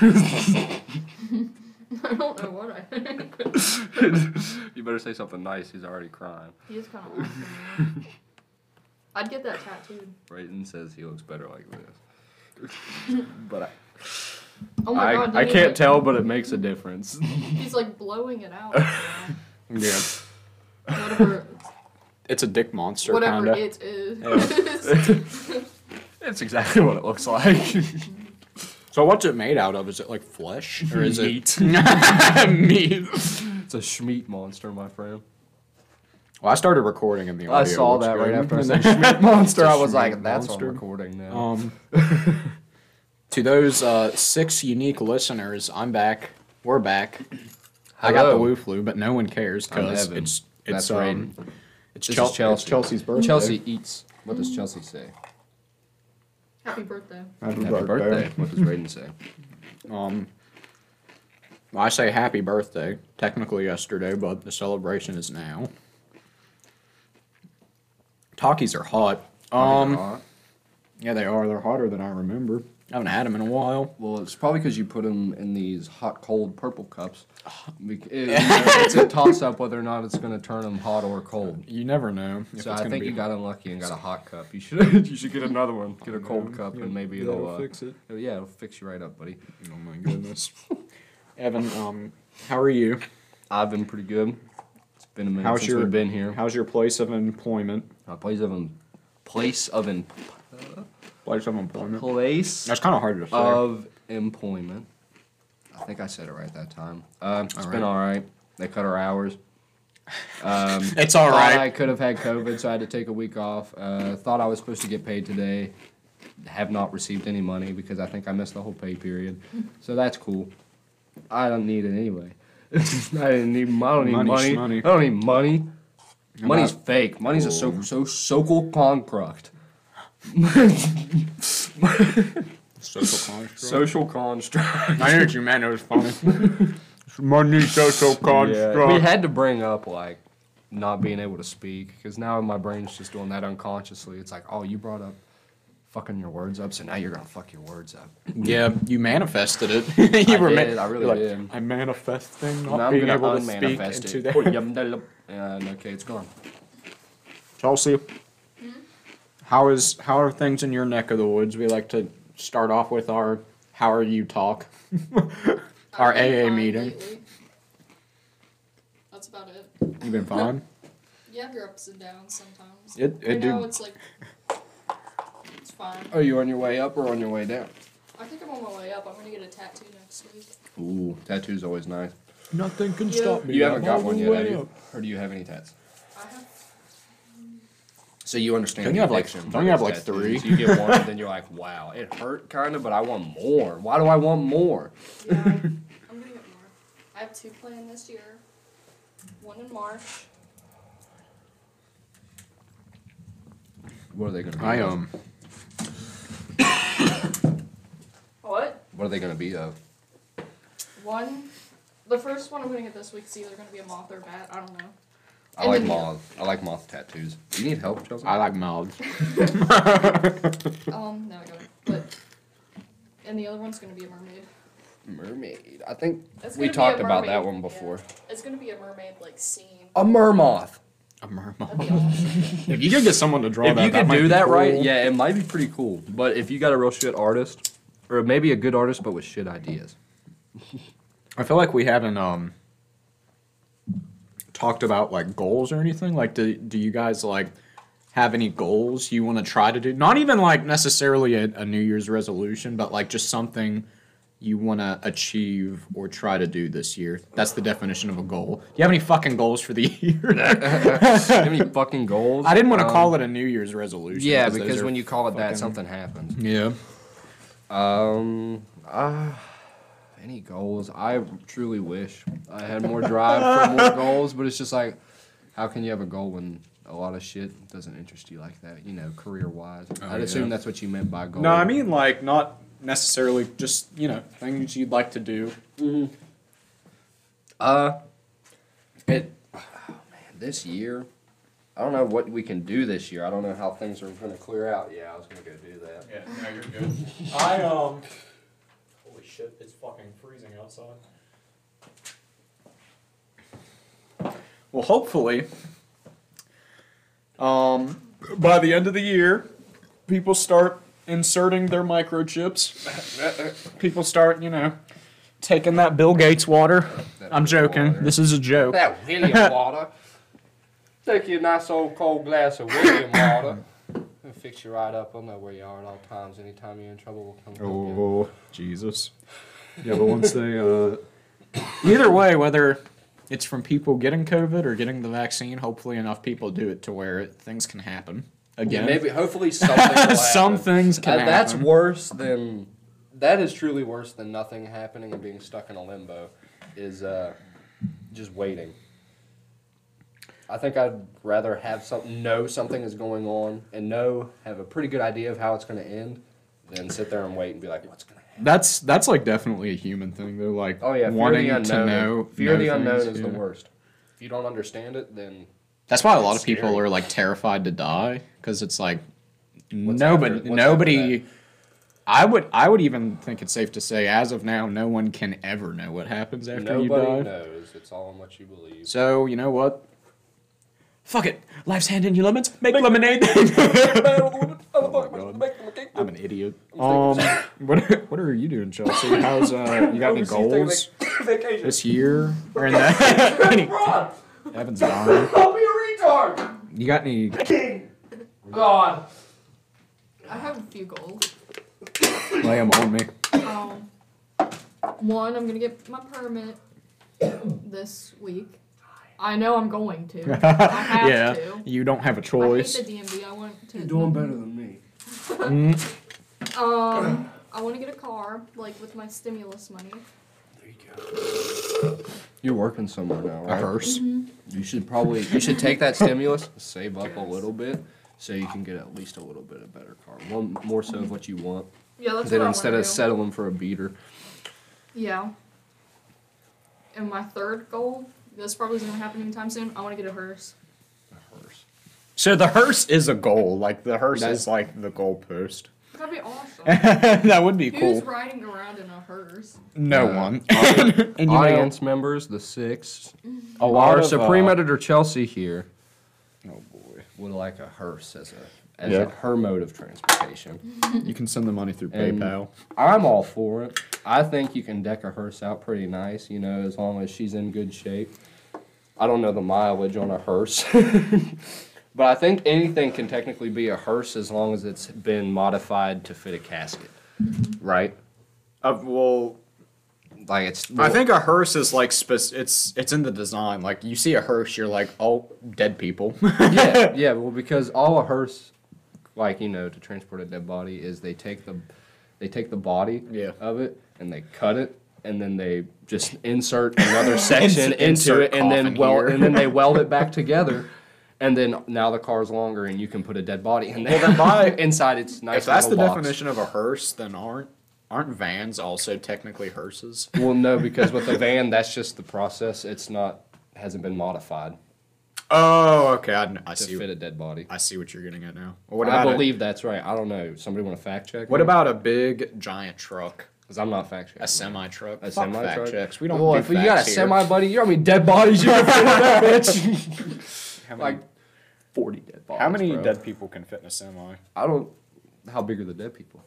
I don't know what I think. you better say something nice. He's already crying. he is kind of awesome. I'd get that tattooed. Brayton says he looks better like this. but I, Oh my I, god. I can't he's tell, but it makes a difference. He's like blowing it out. right Yeah. Whatever, It's a dick monster, whatever kinda. it is. it's exactly what it looks like. So what's it made out of? Is it like flesh or is Meat. it meat? It's a Schmeat monster, my friend. Well, I started recording in the audio. I saw looks that right after I said then- Schmeat monster. I was like, Schmeat that's monster. on recording now. Um, to those uh, six unique listeners, I'm back. We're back. I got the Woo flu, but no one cares because Evan. it's That's it's um, Raiden. it's, Chel- Chelsea. it's Chelsea's birthday. Chelsea eats. What does Chelsea say? Happy birthday. Happy, Happy birthday. What does Raiden say? Um, I say happy birthday. Technically yesterday, but the celebration is now. Takis are hot. Um, Uh, yeah, they are. They're hotter than I remember. I haven't had them in a while. well, it's probably because you put them in these hot, cold purple cups. Bec- it- it's a toss up whether or not it's going to turn them hot or cold. You never know. if So it's I gonna think be you hot. got unlucky and got a hot cup. You should you should get another one. Get a cold cup yeah, and maybe it'll uh, fix it. Yeah, it'll fix you right up, buddy. Oh my goodness. Evan, um, how are you? I've been pretty good. It's been a minute How's since your- we've been here. How's your place of employment? My place of em- place of em- Place of employment. place That's kind of hard to say. of employment. I think I said it right that time. Um, it's All been right. all right. They cut our hours. Um, It's all right. I could have had COVID, so I had to take a week off. Uh, thought I was supposed to get paid today. Have not received any money because I think I missed the whole pay period. So that's cool. I don't need it anyway. I didn't need. I don't need Money, money. I don't need money. Money's fake. Money's a so Oh. so social construct. Social construct. Social construct. I knew what you meant. It was funny. Money social construct. We had to bring up like not being able to speak because now my brain's just doing that unconsciously. It's like, oh, you brought up fucking your words up, so now you're gonna fuck your words up. Yeah, you manifested it. you I were ma- I really like, did. I'm manifesting not now I'm being gonna able to speak unmanifest into it. that. and okay, it's gone. Chelsea, how is how are things in your neck of the woods? We like to start off with our how are you talk. Our I've AA meeting. lately. That's about it. You've been fine. You have your ups and downs sometimes. It- it right now do- it's like it's fine. Are you on your way up or on your way down? I think I'm on my way up. I'm gonna get a tattoo next week. Ooh, tattoo's always nice. Nothing can Yeah. stop me. You haven't I'm got all one the yet, way have you? up. Or do you have any tats? I have So you understand? Don't you have, like- addiction don't you have, of like, tattoos. three? You get one, and then you're like, wow, it hurt kind of, but I want more. Why do I want more? yeah, I'm gonna get more. I have two planned this year. One in March. What are they gonna be? I of? um What? What are they gonna be of? One. The first one I'm gonna get this week is either gonna be a moth or a bat. I don't know. I And like then- moth. I like moth tattoos. Do you need help, Chelsea? I like mouths. Um, no, I don't. But and the other one's gonna be a mermaid. mermaid. I think It's we gonna be talked about that mermaid, one before. yeah. It's gonna be a mermaid like scene. A mermoth. A mermaid. That'd be awesome. If you could get someone to draw that. If that, you could might do be that right, cool. yeah, it might be pretty cool. But if you got a real shit artist, or maybe a good artist but with shit ideas. I feel like we haven't um talked about like goals or anything. Like, do do you guys like have any goals you want to try to do? Not even like necessarily a, a New Year's resolution, but like just something you want to achieve or try to do this year. That's the definition of a goal. Do you have any fucking goals for the year? Any fucking goals? I didn't want to Um, call it a New Year's resolution. Yeah, because when you call it that, something happens. Yeah. Um, uh, any goals? I truly wish I had more drive for more goals, but it's just like, how can you have a goal when a lot of shit doesn't interest you like that? You know, career wise. Oh, I'd assume that's what you meant by goal. No, I mean like not necessarily just you know things you'd like to do. uh, it. Oh man, this year, I don't know what we can do this year. I don't know how things are gonna clear out. Yeah, I was gonna go do that. Yeah, no, you're good. I um. Holy shit, it's fucking freezing outside. Well, hopefully, um, by the end of the year, people start inserting their microchips. people start, you know, taking that Bill Gates water. I'm joking. Water. This is a joke. That William water. Take you a nice old cold glass of William water. It'll fix you right up. I'll know where you are at all times. Anytime you're in trouble, we'll come. help you. Oh, Jesus. Yeah, but once they, uh. Either way, whether it's from people getting COVID or getting the vaccine, hopefully enough people do it to where it, things can happen. Again. maybe, hopefully, something. will. Some things can Uh, that's worse than. That is truly worse than nothing happening and being stuck in a limbo. Is uh, just waiting. I think I'd rather have some know something is going on and know have a pretty good idea of how it's going to end than sit there and wait and be like, what's going to happen? That's that's like definitely a human thing They're Like Oh yeah, fear wanting of the to unknown. know. fear of know the unknown things, is the yeah. worst. If you don't understand it, then That's why a lot It's of people scary. are like terrified to die because it's like What's nobody after- nobody. I would I would even think it's safe to say as of now no one can ever know what happens after nobody you die. Nobody knows. It's all in what you believe. So you know what? Fuck it. Life's hand in your lemons. Make lemonade. I'm an idiot. Um, what what are you doing, Chelsea? How's uh? You got any goals this year or in that? any, Evan's dying. Don't be a retard! You got any? God. I have a few goals. Lay 'em on me. Um, one, I'm gonna get my permit this week. I know I'm going to. I have yeah, to. you don't have a choice. hate the DMV. I want to. You're doing better than me. Mm, Um, I want to get a car, like with my stimulus money. There you go. You're working somewhere now, right? a right? hearse. You should probably you should take that stimulus, save up a little bit, so you can get at least a little bit of better car. One more so of what you want. Yeah, that's Then what instead I of do. settling for a beater. Yeah. And my third goal, this probably isn't gonna happen anytime soon. I want to get a hearse. A hearse. So the hearse is a goal. Like the hearse That's- is like the goalpost. That'd be awesome. that would be Who's cool. riding around in a hearse? No Uh, one. and you know, Audience members, the six. a lot Our of Supreme uh, Editor Chelsea here Oh boy. would like a hearse as a as Yeah. a, her mode of transportation. You can send the money through And- PayPal. I'm all for it. I think you can deck a hearse out pretty nice, you know, as long as she's in good shape. I don't know the mileage on a hearse. but I think anything can technically be a hearse as long as it's been modified to fit a casket. Right? Uh, well, Like it's I think a hearse is like spec- it's it's in the design. Like you see a hearse, you're like, oh, dead people. yeah, yeah, well because all a hearse like, you know, to transport a dead body is they take the they take the body Yeah. of it and they cut it and then they just insert another section into insert it and then weld and then they weld it back together. And then now the car's longer and you can put a dead body in there. Well, then my- inside it's nice. if that's the box. definition of a hearse, then aren't aren't vans also technically hearses? Well, no, because with a van, that's just the process. It's not hasn't been modified Oh, okay. I, kn- I to see. fit a dead body. I see what you're getting at now. Well, what I about a- believe that's right. I don't know. Somebody want to fact check? what about a big giant truck, Because I'm not fact checking. a semi truck? A Fuck semi fact truck? checks. We don't. Well, do if you got a semi, buddy, you know how many dead bodies you can fit in that bitch? How many, like forty dead bodies. how many bro. dead people can fit in a semi? I don't. How big are the dead people?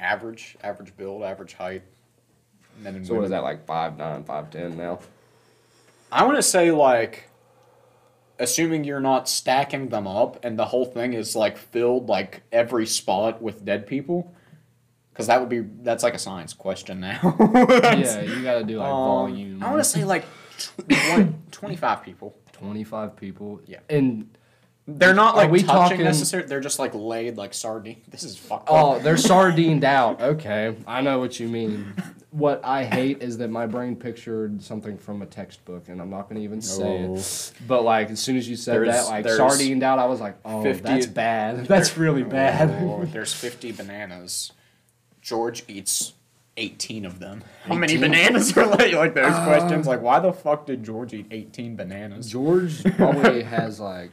Average, average build, average height. Men and So what women. is that like five nine, five ten now? I want to say like, assuming you're not stacking them up and the whole thing is like filled like every spot with dead people, because that would be that's like a science question now. yeah, you got to do like Um, volume. I want to say like tw- 25 people. Twenty five people. Yeah. and They're not like we touching talking- necessarily. They're just like laid like sardine. This is fucked Oh, up. they're sardined out. Okay, I know what you mean. What I hate is that my brain pictured something from a textbook, and I'm not going to even say Oh. it. But like, as soon as you said There's- that, like sardined out, I was like, oh, 50 that's bad. That's really oh, bad. Oh, there's 50 bananas. George eats 18 of them. How many bananas are like, like those um, questions? Like, why the fuck did George eat 18 bananas? George probably has like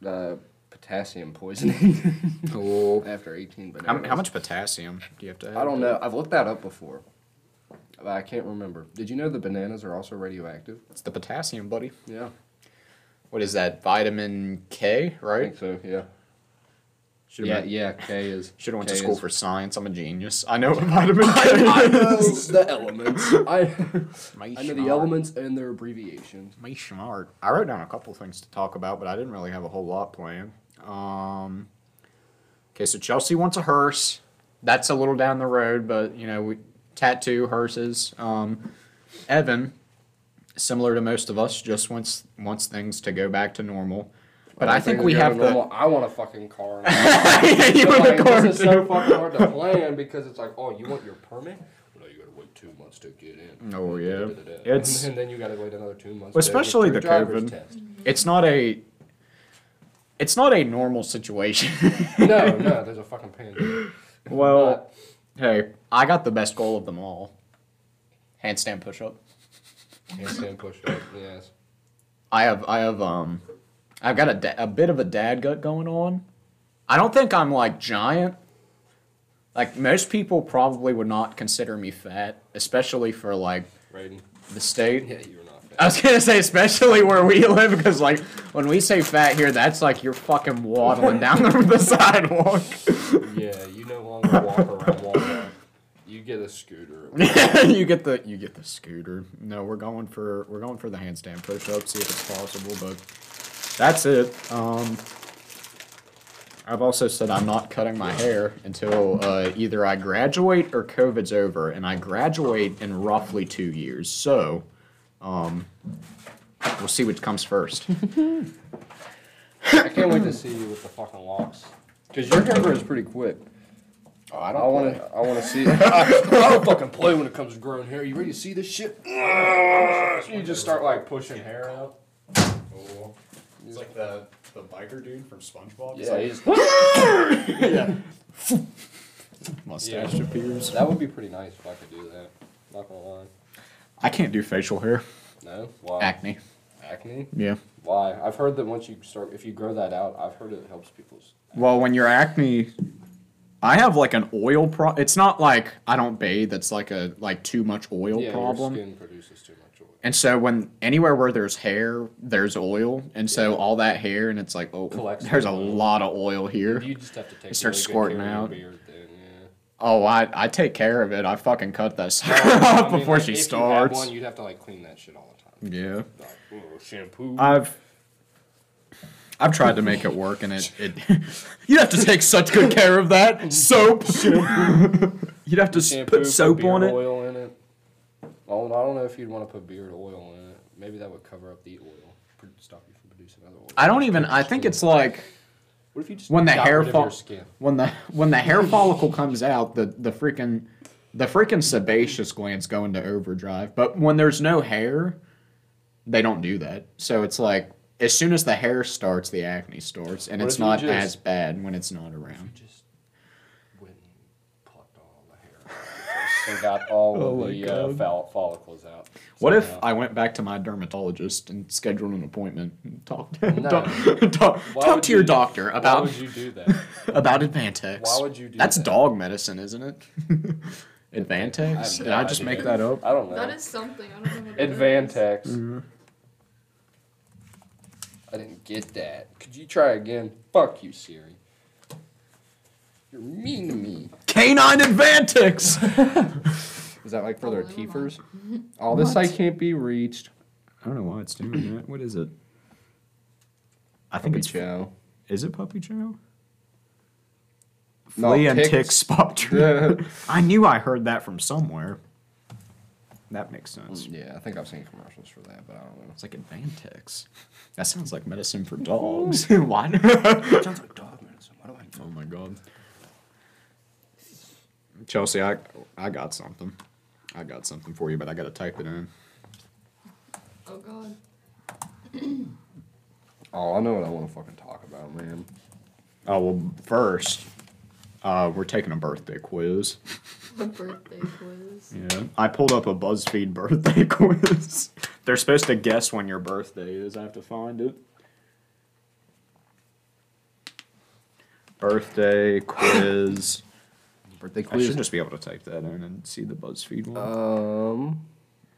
the potassium poisoning Cool. after 18 How, bananas. how much potassium do you have to have? I don't know. I've looked that up before. But I can't remember. Did you know the bananas are also radioactive? It's the potassium, buddy. Yeah. What is that? Vitamin K, right? think so, yeah. Should yeah, have yeah, K is. Should have went to school is- for science. I'm a genius. I know vitamin K I know the elements. I, My I know the elements and their abbreviations. My smart. I wrote down a couple things to talk about, but I didn't really have a whole lot planned. Um, okay, so Chelsea wants a hearse. That's a little down the road, but you know, we tattoo hearses. Um, Evan, similar to most of us, just wants wants things to go back to normal. But I think we have the. Normal. I want a fucking car. you But, want a like, car this is so fucking hard to plan because it's like, oh, you want your permit? Well, no, you gotta wait two months to get in. Oh, yeah. It's- and then you gotta wait another two months. Well, to get especially the COVID. test. It's not a. It's not a normal situation. No, no, there's a fucking pandemic. Well, hey, I got the best goal of them all. Handstand push up. Handstand push up. Yes. I have I have um I've got a, a bit of a dad gut going on. I don't think I'm like giant. Like most people probably would not consider me fat, especially for like Raiden. the state. Yeah, you're not fat. I was gonna say especially where we live because like when we say fat here, that's like you're fucking waddling down the, the sidewalk. Yeah, you no longer walk around Walmart. You get a scooter. you get the you get the scooter. No, we're going for we're going for the handstand push up, see if it's possible, but that's it. Um I've also said I'm not cutting my hair until uh, either I graduate or COVID's over, and I graduate in roughly two years. So, um, we'll see which comes first. I can't wait to see you with the fucking locks. Cause your hair grows pretty quick. Oh, I don't. I want to. I want to see. I, I don't fucking play when it comes to growing hair. You ready to see this shit? You just start like pushing hair out. It's like the the biker dude from SpongeBob. Yeah, he's, yeah. Mustache Yeah. appears. that would be pretty nice if I could do that. Not gonna lie. I can't do facial hair. No. Why? Acne. Acne. Yeah. Why? I've heard that once you start, if you grow that out, I've heard it helps people's. Well, when you're acne, I have like an oil pro. It's not like I don't bathe. It's like a like too much oil yeah, problem. your skin produces too much oil. And so when anywhere where there's hair, there's oil, and so Yeah. all that hair, and it's like, oh, Collects there's a oil. lot of oil here. You just have to take. It starts really squirting out. Beard, then, yeah. Oh, I I take care of it. I fucking cut that sucker No, I off mean, before like, she if starts. You had one, you'd have to like clean that shit all the time. yeah. Like, oh, shampoo. I've I've tried to make it work, and it it you'd have to take such good care of that soap. you'd have to shampoo, put soap on it. Oil Oh, I don't know if you'd want to put beard oil in it. Maybe that would cover up the oil, stop you from producing other oil. I don't even. I think it's like What if you just when the hair rid fall skin? when the when the hair follicle comes out, the the freaking the freaking sebaceous glands go into overdrive. But when there's no hair, they don't do that. So it's like as soon as the hair starts, the acne starts, and What it's not just- as bad when it's not around. Just went and plucked all the hair out and got all Oh of the uh, God. follicles out. What if somehow. I went back to my dermatologist and scheduled an appointment and talked No. talk, talk, talk would to your you- doctor Why about would you do that? about Advantix? Why would you do That's that? dog medicine, isn't it? I Advantix? have Did no I just idea. make that up? I don't know. That is something. I don't know what it is. Advantix. Mm-hmm. I didn't get that. Could you try again? Fuck you, Siri. You're mean to me. Canine Advantix! Is that like for their never mind. teethers? Oh, this site can't be reached. I don't know why it's doing that. What is it? I think Puppy it's chow. Is it Puppy Chow? No, Flea and ticks. tick spot treatment. I knew I heard that from somewhere. That makes sense. Mm, yeah, I think I've seen commercials for that, but I don't know. It's like Advantix. That sounds like medicine for dogs. Why? sounds like dog medicine. Why do I oh my god. Chelsea, I I got something. I got something for you, but I gotta type it in. Oh god. Oh, I know what I want to fucking talk about, man. Oh well, first, uh, we're taking a birthday quiz. A birthday quiz. Yeah, I pulled up a BuzzFeed birthday quiz. They're supposed to guess when your birthday is. I have to find it. birthday quiz. Birthday I should just be able to type that in and see the BuzzFeed one. Um,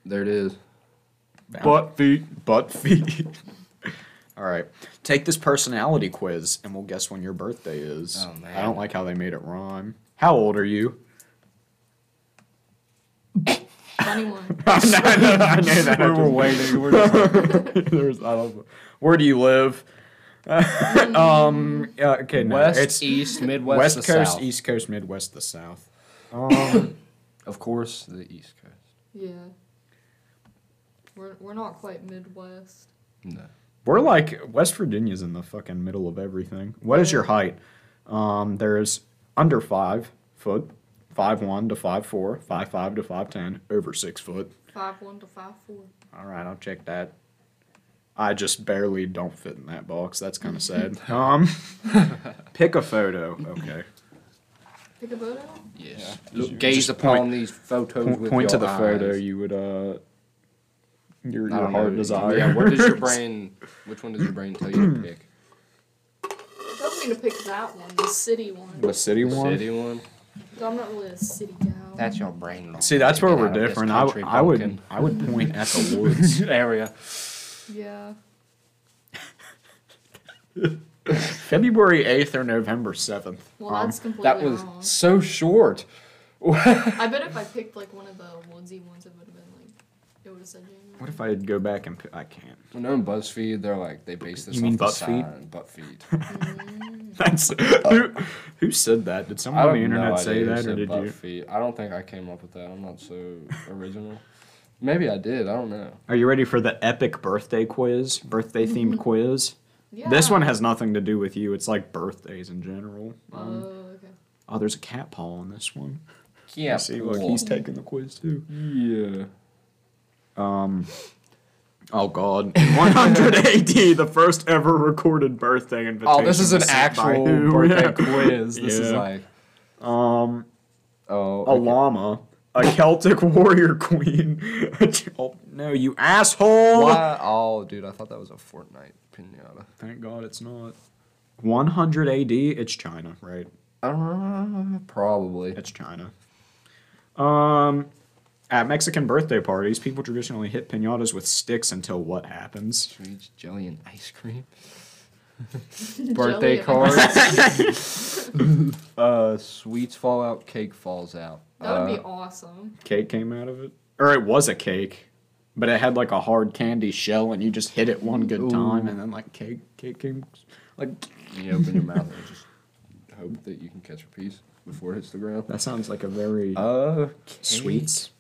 there it is. Butt feet. Butt feet. All right. Take this personality quiz and we'll guess when your birthday is. Oh, man. I don't like how they made it rhyme. How old are you? 21. I know, I know, I know that. We were waiting. We're just There's, I don't know. Where do you live? um. Yeah. Okay. No, West, it's East, Midwest, West the Coast, South. East Coast, Midwest, the South. Um. Of course, the East Coast. Yeah. We're, we're not quite Midwest. No. We're like West Virginia's in the fucking middle of everything. What is your height? Um, there's under five foot, five one to five four, five five to five ten, over six foot. Five one to five four. All right, I'll check that. I just barely don't fit in that box. That's kind of sad. Um, pick a photo. Okay. Pick a photo? Yes. Yeah. Look, Just gaze upon point- these photos Point, with point to your the photo. eyes. You would uh. Your, I your don't heart know. desire. Yeah. What does your brain? Which one does your brain tell you to pick? It tells me to pick that one, the city one. The city The one. city one. I'm not really a city gal. That's your brain. See, that's where we're out of this different. I, country I would. I would point at the woods. area. Yeah. February eighth or November seventh. Well, Um, that's completely That was wrong. so short. I bet if I picked like one of the woodsy ones, it would have been like, it would have said January. What if I go back and pi- I can't. I know in BuzzFeed, they're like they base this You off mean the BuzzFeed? sign, butt feed. Mm. That's who, who said that? Did someone on the have no internet say that, or did you? feed. I don't think I came up with that. I'm not so original. Maybe I did. I don't know. Are you ready for the epic birthday quiz? Birthday themed quiz. Yeah. This one has nothing to do with you. It's like birthdays in general. Oh, Um, okay. oh, there's a cat paw on this one. Yeah. See, look, he's taking the quiz too. Yeah. Um. Oh God, 100 AD, the first ever recorded birthday invitation. Oh, this is an was sent by actual birthday Yeah. quiz. This is like Um, oh a llama, a Celtic warrior queen. oh, no, you asshole! Why? Oh, dude, I thought that was a Fortnite pinata. Thank God it's not. 100 AD, it's China, right? Uh, probably. It's China. Um, at Mexican birthday parties, people traditionally hit pinatas with sticks until what happens? Sweet jelly and ice cream. Birthday cards. uh, sweets fall out, cake falls out. That would Uh, be awesome. Cake came out of it, or it was a cake, but it had like a hard candy shell, and you just hit it one good time, and then like cake, cake came, like You open your mouth and just hope that you can catch a piece before it hits the ground. that sounds like a very Uh, sweets.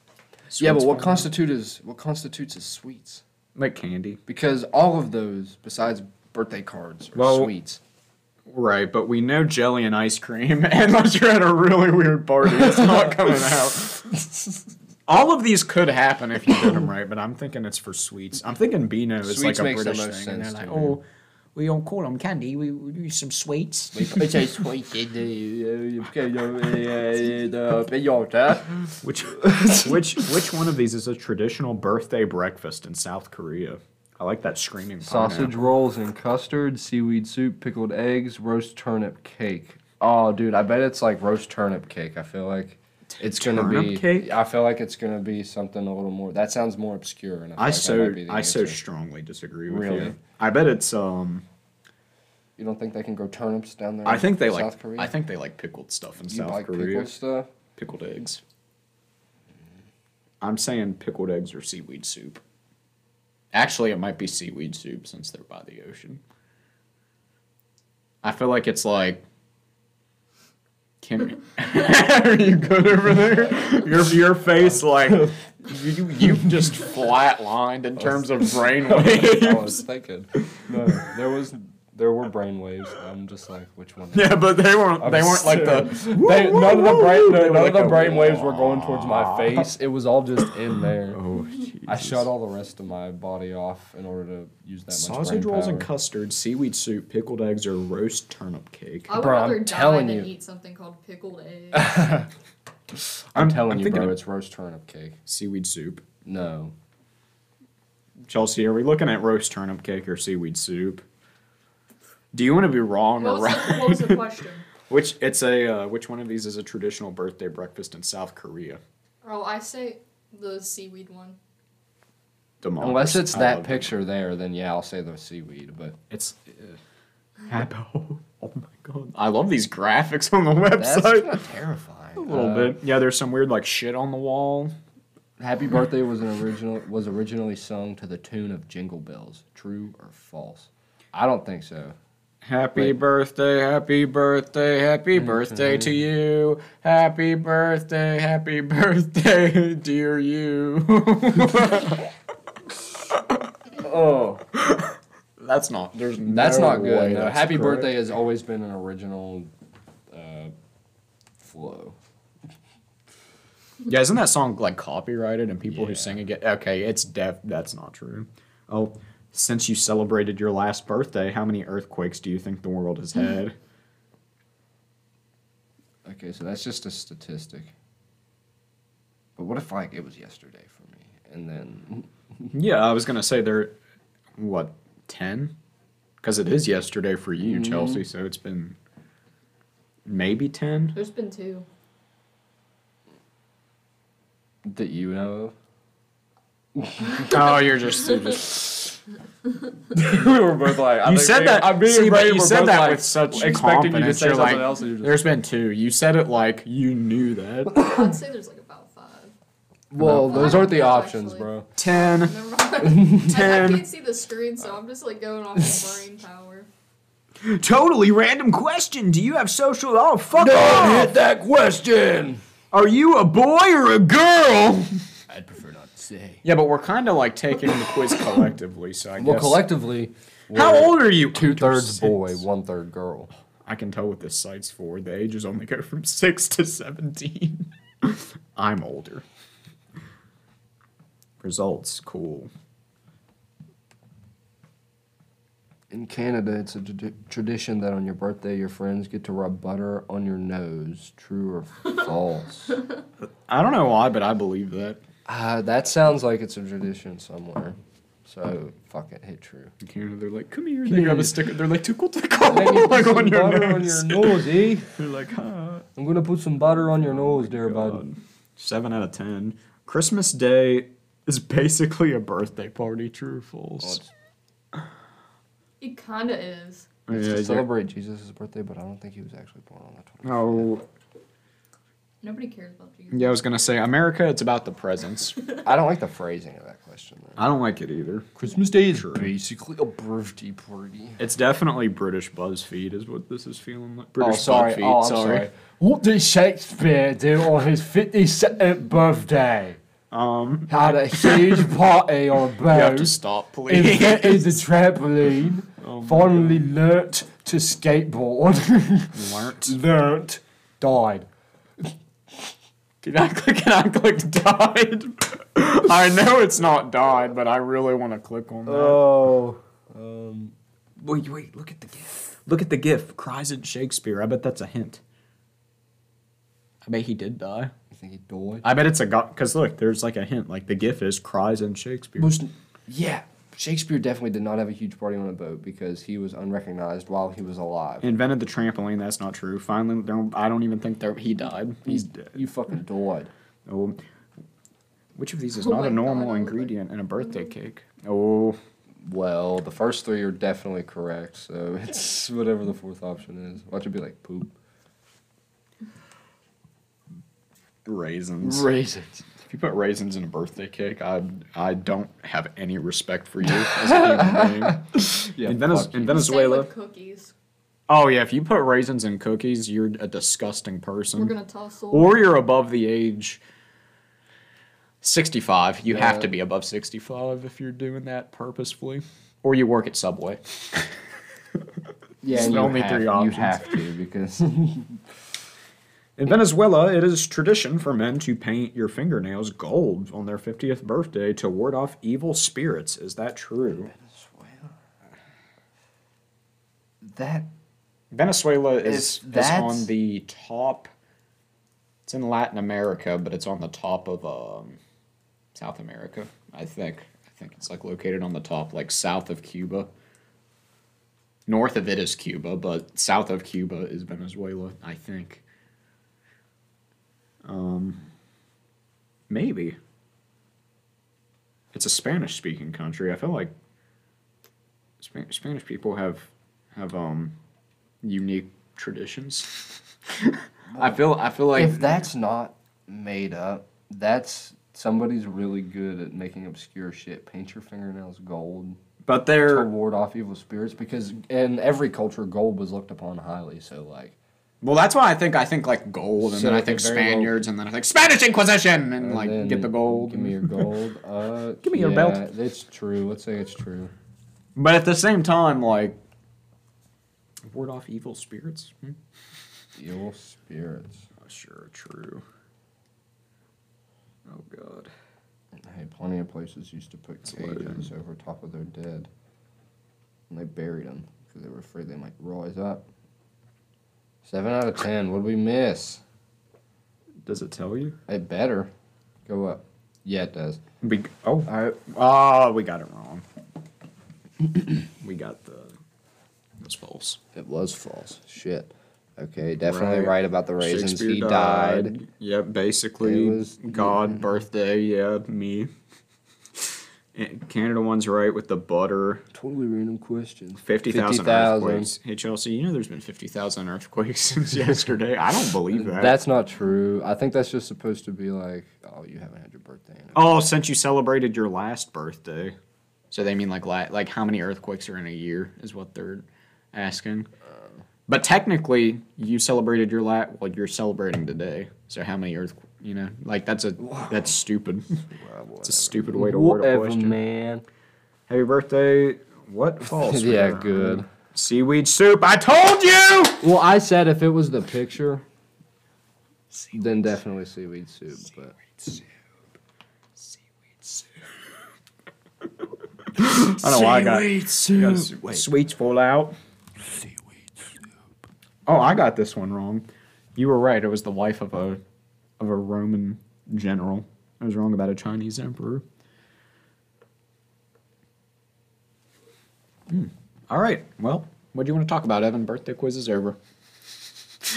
Yeah, but what fall out. constitute is what constitutes as sweets? like candy? Because all of those, besides birthday cards, are Well- sweets. Right, but we know jelly and ice cream, unless you're at a really weird party, it's not coming out. All of these could happen if you did them right, but I'm thinking it's for sweets. I'm thinking Beano is Sweets like a makes the British most thing, and they're sense like, to me. oh, we don't call them candy, we, we do some sweets. It's a sweet uh, Which, which, which one of these is a traditional birthday breakfast in South Korea? I like that screaming Sausage pineapple. rolls and custard, seaweed soup, pickled eggs, roast turnip cake. Oh, dude, I bet it's like roast turnip cake. I feel like it's gonna Turnip be. cake? I feel like it's gonna be something a little more. That sounds more obscure. And I, feel I like that so might be the I so answer. strongly disagree with Really? you. I bet it's um. You don't think they can grow turnips down there? I think they in like. Korea. I think they like pickled stuff in you South like Korea. pickled stuff. Pickled eggs. I'm saying pickled eggs or seaweed soup. Actually, it might be seaweed soup since they're by the ocean. I feel like it's like. Kim, are you good over there? Your your face like you you've just flatlined in terms of brain I was thinking. No, there was there were brain waves. I'm just like, which one? Yeah, but they weren't. I'm They weren't like the. They, none of the brain, no, were none like of the a brain waves were going towards my face. It was all just in there. Oh, I shut all the rest of my body off in order to use that much Sausage brain rolls and custard, seaweed soup, pickled eggs, or roast turnip cake. I would Bro, I'm rather die telling than you. eat something called pickled eggs. I'm, I'm- telling I'm you, thinking bro, it's roast turnip cake. Seaweed soup. No, Chelsea, are we looking at roast turnip cake or seaweed soup? Do you want to be wrong what, or was the, right? what was the question? Which it's a uh, which one of these is a traditional birthday breakfast in South Korea? Oh, I say the seaweed one. Democracy. Unless it's I that love picture there, then yeah, I'll say the seaweed. But It's uh, Hapo. Oh my god! I love these graphics on the that's website. kind of terrifying. A little Uh, bit. Yeah, there's some weird like shit on the wall. Happy Birthday was an original was originally sung to the tune of Jingle Bells. True or false? I don't think so. Happy Wait. birthday, happy birthday, happy birthday to you. Happy birthday, happy birthday, dear you. Oh, That's not. There's that's no not good. way No, that's Happy correct. Birthday has always been an original uh, flow. Yeah, isn't that song like copyrighted and people who Yeah. sing it get okay? It's def. That's not true. Oh, since you celebrated your last birthday, how many earthquakes do you think the world has had? Okay, so that's just a statistic. But what if like it was yesterday for me, and then yeah, I was gonna say there. What ten? Because it is yesterday for you, Mhm. Chelsea. So it's been maybe ten. There's been two. that you know oh, you're just. You're just of? we were both like, I you said me- that. I'm being see, but brave, you said that like, with such expecting you to confidence. say You're something like, else. And you're just, There's been two. You said it like you knew that. I'd say there's like about five. well, No. those aren't the Five, options, actually. bro. Ten. Never mind. I, I can't see the screen, so I'm just like going off of brain power. Totally random question. Do you have social? Oh, fuck Don't hit that question. Are you a boy or a girl? I'd prefer not to say. Yeah, but we're kind of like taking the quiz collectively, so I Well, guess. collectively, How old are you? Two thirds boy, one third girl. I can tell what this site's for. The ages only go from six to seventeen. I'm older. Results cool. In Canada, it's a trad- tradition that on your birthday, your friends get to rub butter on your nose. True or false? I don't know why, but I believe that. Uh, that sounds like it's a tradition somewhere. So, fuck it, hit true. In Canada, they're like, "Come here." Come They grab here. a sticker. They're like, "Tickle, Let me tickle," put like some on your butter nose. on your nose, eh? They're like, "Huh." I'm gonna put some butter on your nose there, bud. Seven out of ten. Christmas Day is basically a birthday party. True or false? it's, It kinda is. Yeah, it's to celebrate Jesus' birthday, but I don't think he was actually born on the 25th. Oh, Nobody cares about you. yeah. I was gonna say America. It's about the presents. I don't like the phrasing of that question. Though. I don't like it either. Christmas Day is True. basically a birthday party. It's definitely British BuzzFeed, is what this is feeling like. Oh, British sorry. BuzzFeed. Oh, I'm sorry. sorry. What did Shakespeare do on his 52nd birthday? Um, Had a huge party on a you have to boat. stop, please. Invented the trampoline. Oh my finally learnt to skateboard. Learnt. learnt. Died. Can I click? Can I click died? I know it's not died, but I really want to click on that. Oh. Um, Wait, wait, look at the GIF. Look at the GIF. Cries in Shakespeare. I bet that's a hint. I bet he did die. I think he died? I bet it's a god. Because look, there's like a hint. Like the GIF is cries in Shakespeare. Was, yeah. Shakespeare definitely did not have a huge party on a boat because he was unrecognized while he was alive. Invented the trampoline. That's not true. Finally, don't, I don't even think there, he died. He's dead. You fucking died. Oh, which of these is Oh not a normal God, I like- ingredient in a birthday cake? Oh, Well, the first three are definitely correct, so it's whatever the fourth option is. Watch it be like poop. raisins. Raisins. If you put raisins in a birthday cake, I I don't have any respect for you as a human being. Yeah, in, Venez- in Venezuela. cookies. Oh yeah, if you put raisins in cookies, you're a disgusting person. We're gonna tussle. or you're above the age 65. You have Yeah. to uh, be above 65 if you're doing that purposefully. Or you work at Subway. Yeah, It's the you only have, three You have to because In Venezuela, it is tradition for men to paint your fingernails gold on their 50th birthday to ward off evil spirits. Is that true? Venezuela. that Venezuela is, is on the top. It's in Latin America, but it's on the top of um, South America. I think. I think it's like located on the top, like south of Cuba. North of it is Cuba, but south of Cuba is Venezuela, I think. Um, maybe. It's a Spanish-speaking country. I feel like Spa- Spanish people have have um unique traditions. I feel I feel like if that's not made up, that's somebody's really good at making obscure shit. Paint your fingernails gold but they're to ward off evil spirits because in every culture gold was looked upon highly. So like well that's why I think I think like gold and So then I think could very Spaniards and then I think Spanish Inquisition and, and like get the gold. Give me your gold. Uh, Give me your yeah, belt. It's true. Let's say it's true. But at the same time, like ward off evil spirits. Hmm? Evil spirits. Oh, sure, true. Oh god. Hey, plenty of places used to put It's cages over top of their dead. And they buried them because they were afraid they might rise up. Seven out of ten. What did we miss? Does it tell you? It better go up. Yeah, it does. We oh All right. oh we got it wrong. we got the that's false. It was false. Shit. Okay, definitely Right. right, about the raisins. Shakespeare He died. Yep, basically It was- God birthday. Yeah, me. Canada one's right with the butter. Totally random question. Fifty thousand 50,000. earthquakes. Hey Chelsea, you know there's been fifty thousand earthquakes since yesterday. I don't believe that. That's not true. I think that's just supposed to be like, oh, you haven't had your birthday. In a oh, since you celebrated your last birthday, so they mean like la- like how many earthquakes are in a year is what they're asking. Uh, but technically, you celebrated your la Well, you're celebrating today. So how many earth? You know, like that's a that's stupid. It's a stupid way to word a Whatever, question. man. Happy birthday! What false? yeah, Whatever. good. Seaweed soup. I told you. Well, I said if it was the picture, then definitely seaweed soup. But I don't know why I got, got soup. s- sweets fall out. Oh, I got this one wrong. You were right. It was the wife of a of a Roman general. I was wrong about a Chinese emperor. Hmm. All right. Well, what do you want to talk about, Evan? Birthday quiz is over.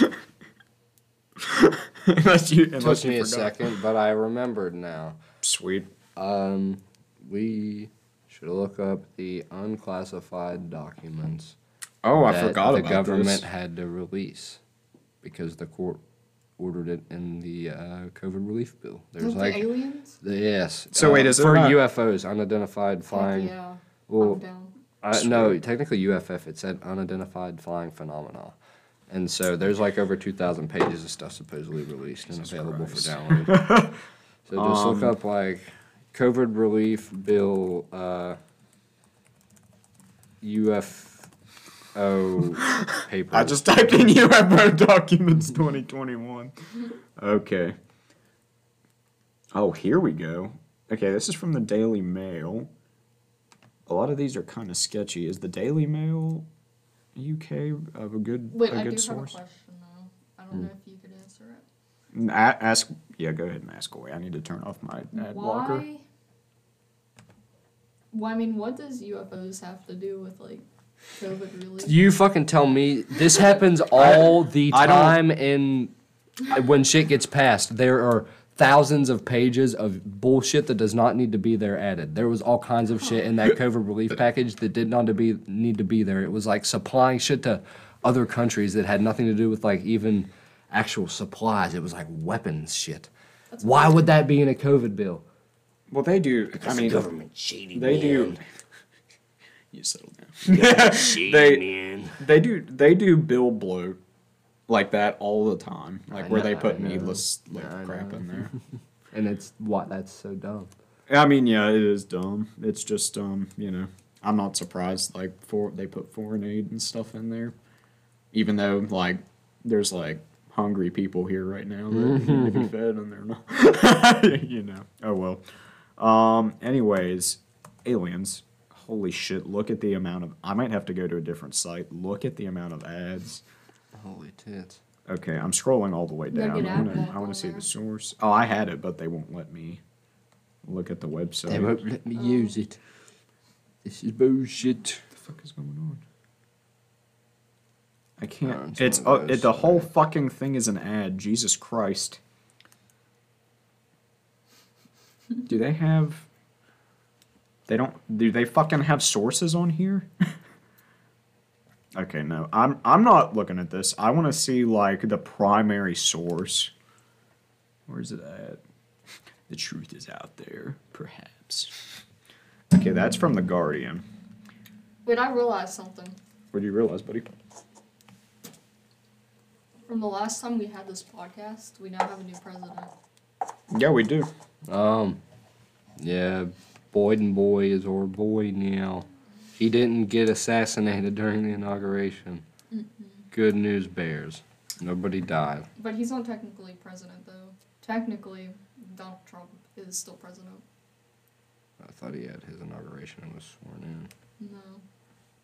unless you, unless Took you me a second, but I remembered now. Sweet. Um, we should look up the unclassified documents Oh, I that forgot the about government this. had to release because the court ordered it in the uh, COVID relief bill. There's With like the aliens? the- yes. So uh, wait, is for there not- UFOs unidentified flying? Yeah. Well, I'm down. Uh, no, technically UFF. It said unidentified flying phenomena, and so there's like over two thousand pages of stuff supposedly released and available Christ. for download. so just look Um, up like COVID relief bill uh, Oh, UFO paper. I just typed in UFO documents 2021. Okay. Oh, here we go. Okay, this is from the Daily Mail. A lot of these are kind of sketchy. Is the Daily Mail UK of a good Wait, a I do good have a source? question though. I don't hmm. know if you could answer it. N- a- ask. Yeah, go ahead and ask away. I need to turn off my ad blocker. Why? Well, I mean, what does UFOs have to do with like COVID relief? You fucking tell me. This happens all the I don't- time in when shit gets passed. There are thousands of pages of bullshit that does not need to be there added. There was all kinds of shit in that COVID relief package that did not to be need to be there. It was like supplying shit to other countries that had nothing to do with like even actual supplies. It was like weapons shit. That's Why would that be in a COVID bill? Well, they do. I mean, government shady. they do. You settle they they do they do bill bloat like that all the time, like I where know- they put needless like, Yeah, crap in there. and it's what that's so dumb. I mean, yeah, it is dumb. It's just um, you know, I'm not surprised. Like for they put foreign aid and stuff in there, even though like there's like hungry people here right now that need to be fed and they're not. you know. Oh well. Um. Anyways, aliens. Holy shit! Look at the amount of. I might have to go to a different site. Look at the amount of ads. Holy tits. Okay, I'm scrolling all the way You down. get I wanna, I wanna see there. the source. Oh, I had it, but they won't let me look at the website. They won't let me use it. This is bullshit. What the fuck is going on? I can't. It's it's uh, it, the whole fucking thing is an ad. Jesus Christ. Do they have? They don't. Do they fucking have sources on here? okay, no. I'm I'm not looking at this. I want to see like the primary source. Where's it at? The truth is out there, perhaps. Okay, that's from the Guardian. Wait, I realized something. What do you realize, buddy? From the last time we had this podcast, we now have a new president. Yeah, we do. Um, yeah, Boyden boy is our boy now. He didn't get assassinated during the inauguration. Mm-hmm. Good news bears. Nobody died. But he's not technically president, though. Technically, Donald Trump is still president. I thought he had his inauguration and was sworn in. No.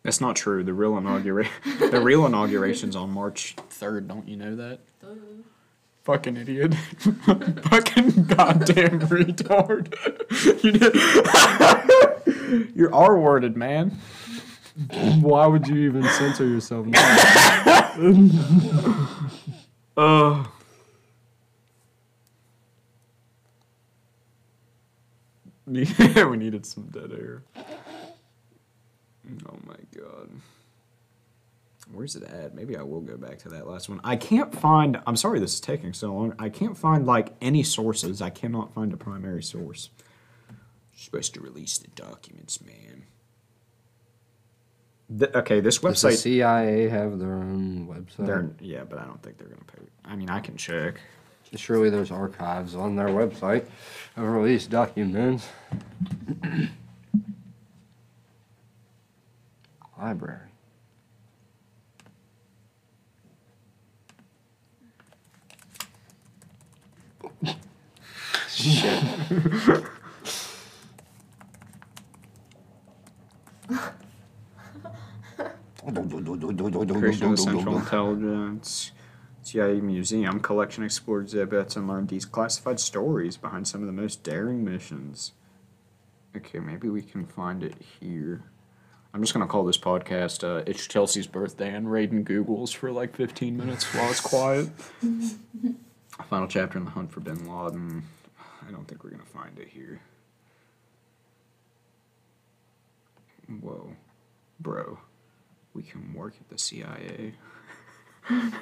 That's not true. The real inauguration, the real inauguration's on March third. Don't you know that? Duh. Fucking idiot. Fucking goddamn retard. you did- You're R worded, man. Why would you even censor yourself now? Uh. We needed some dead air. Oh my god. Where's it at? Maybe I will go back to that last one. I can't find. I'm sorry this is taking so long. I can't find like any sources. I cannot find a primary source. supposed to release the documents, man. Th- okay, this website. Does the. CIA have their own website? Yeah, but I don't think they're gonna pay. I mean, I can check. Surely there's archives on their website of released documents. Library. Shit. Creation of Central Intelligence, CIA Museum, collection explore exhibits and learn declassified stories behind some of the most daring missions. Okay, maybe we can find it here. I'm just gonna call this podcast uh, "It's Chelsea's Birthday" and Raiden Googles for like 15 minutes while it's quiet. Final chapter in the hunt for Bin Laden. I don't think we're gonna find it here. Whoa, bro, we can work at the CIA.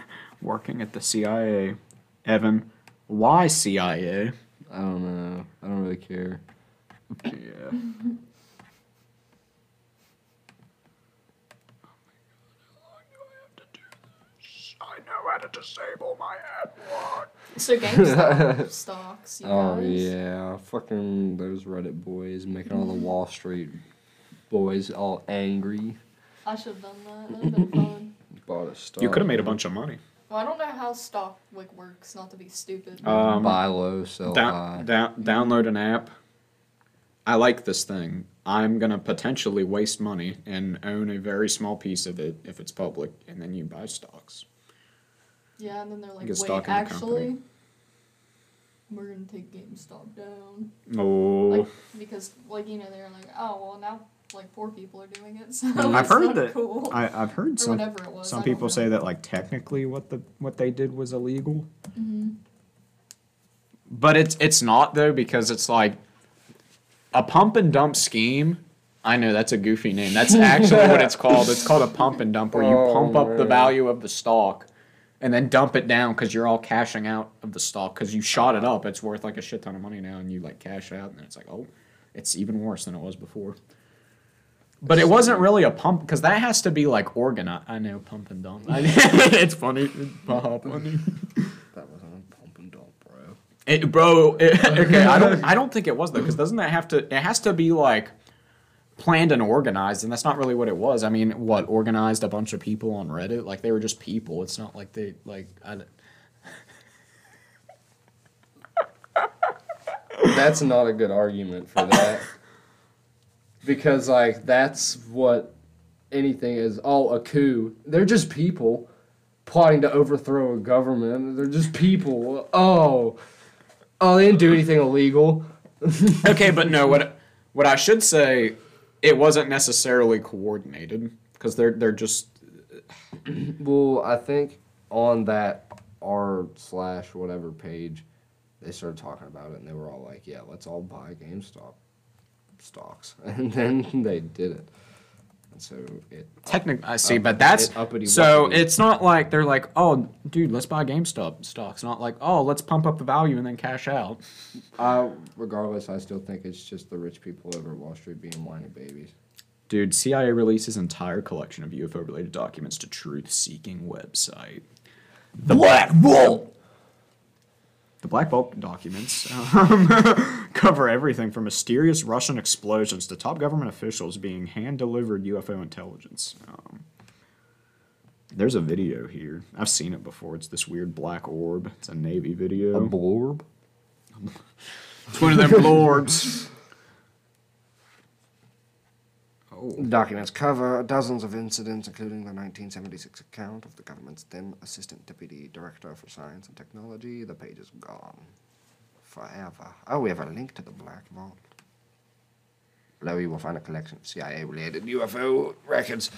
Working at the CIA, Evan. Why CIA? I don't know. I don't really care. Yeah. I know how to disable my ad block. So GameStop stocks, you Oh guys. yeah, fucking those Reddit boys making all the Wall Street boys all angry. I should have done that. That would have been fun. Bought a stock. You could have made a bunch of money. Well, I don't know how stock like works. Not to be stupid. Um, buy low, sell Down, high. down, download an app. I like this thing. I'm gonna potentially waste money and own a very small piece of it if it's public, and then you buy stocks. Yeah, and then they're like, Get wait, stock in the actually, company." we're gonna take GameStop down. Oh, Like because like you know they're like, oh well now like poor people are doing it. So I've it's heard not that. Cool. I, I've heard or some whatever it was. some I don't people know. say that like technically what the what they did was illegal. Mhm. But it's it's not though because it's like a pump and dump scheme. I know that's a goofy name. That's actually what it's called. It's called a pump and dump, where you Oh, pump up the man. value of the stock and then dump it down because you're all cashing out of the stock because you shot it up. It's worth like a shit ton of money now, and you like cash out, and then it's like, oh, it's even worse than it was before. But it wasn't really a pump because that has to be like organized. I know pump and dump. It's funny. It's funny. That was on pump and dump, bro. It, bro, it- okay, I don't, I don't think it was though, because doesn't that have to? It has to be like planned and organized, and that's not really what it was. I mean, what organized a bunch of people on Reddit? Like they were just people. It's not like they like. I, That's not a good argument for that. because like that's what anything is. Oh, a coup. They're just people plotting to overthrow a government. They're just people. Oh. Oh, they didn't do anything illegal. okay, but no, what what I should say, it wasn't necessarily coordinated because they're they're just Well, I think on that r slash whatever page, they started talking about it, and they were all like, "Yeah, let's all buy GameStop stocks," and then they did it, and so it. Technic, I see, but that's it uppity so wuppity. it's not like they're like, oh, dude, let's buy GameStop stocks. Not like, oh, let's pump up the value and then cash out. Uh, regardless, I still think it's just the rich people over at Wall Street being whiny babies. Dude, CIA releases entire collection of UFO-related documents to truth-seeking website. The Black Vault. The Black Vault documents um, cover everything from mysterious Russian explosions to top government officials being hand-delivered UFO intelligence. Um, there's a video here. I've seen it before. It's this weird black orb. It's a Navy video. A blorb. It's one of them lords. Oh. Documents cover dozens of incidents, including the 1976 account of the government's then Assistant Deputy Director for Science and Technology. The page is gone. Forever. Oh, we have a link to the Black Vault. Below you will find a collection of CIA related UFO records.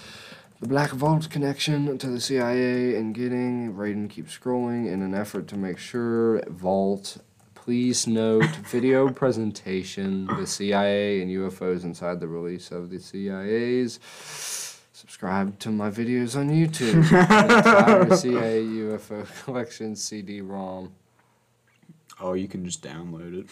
The Black Vault connection to the CIA and getting. Raiden keeps scrolling in an effort to make sure. Vault. Please note video presentation. The CIA and UFOs inside the release of the CIA's. Subscribe to my videos on YouTube. Entire CIA UFO collection CD-ROM. Oh, you can just download it.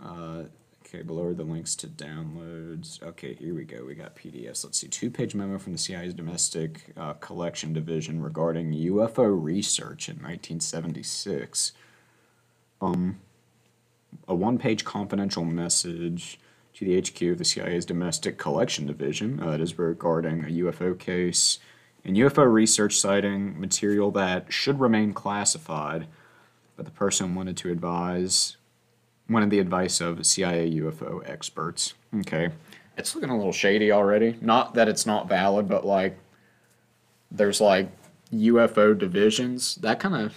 Uh, okay, below are the links to downloads. Okay, here we go. We got PDFs. Let's see. Two page memo from the CIA's domestic uh, collection division regarding UFO research in 1976. Um, a one page confidential message to the HQ of the CIA's domestic collection division. Uh, it is regarding a UFO case and UFO research citing material that should remain classified but the person wanted to advise wanted the advice of CIA UFO experts. Okay. It's looking a little shady already. Not that it's not valid, but like there's like UFO divisions. That kind of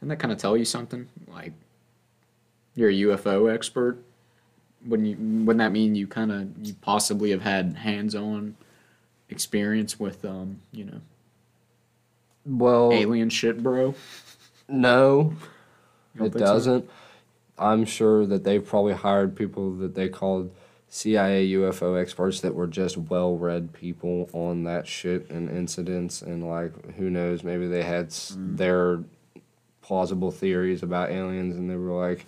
doesn't that kind of tell you something? Like you're a UFO expert. Wouldn't you? Wouldn't that mean you kind of you possibly have had hands-on experience with um you know Well, alien shit, bro? no, it doesn't. I'm sure that they've probably hired people that they called CIA UFO experts that were just well-read people on that shit and incidents and like who knows maybe they had Mm. their plausible theories about aliens and they were like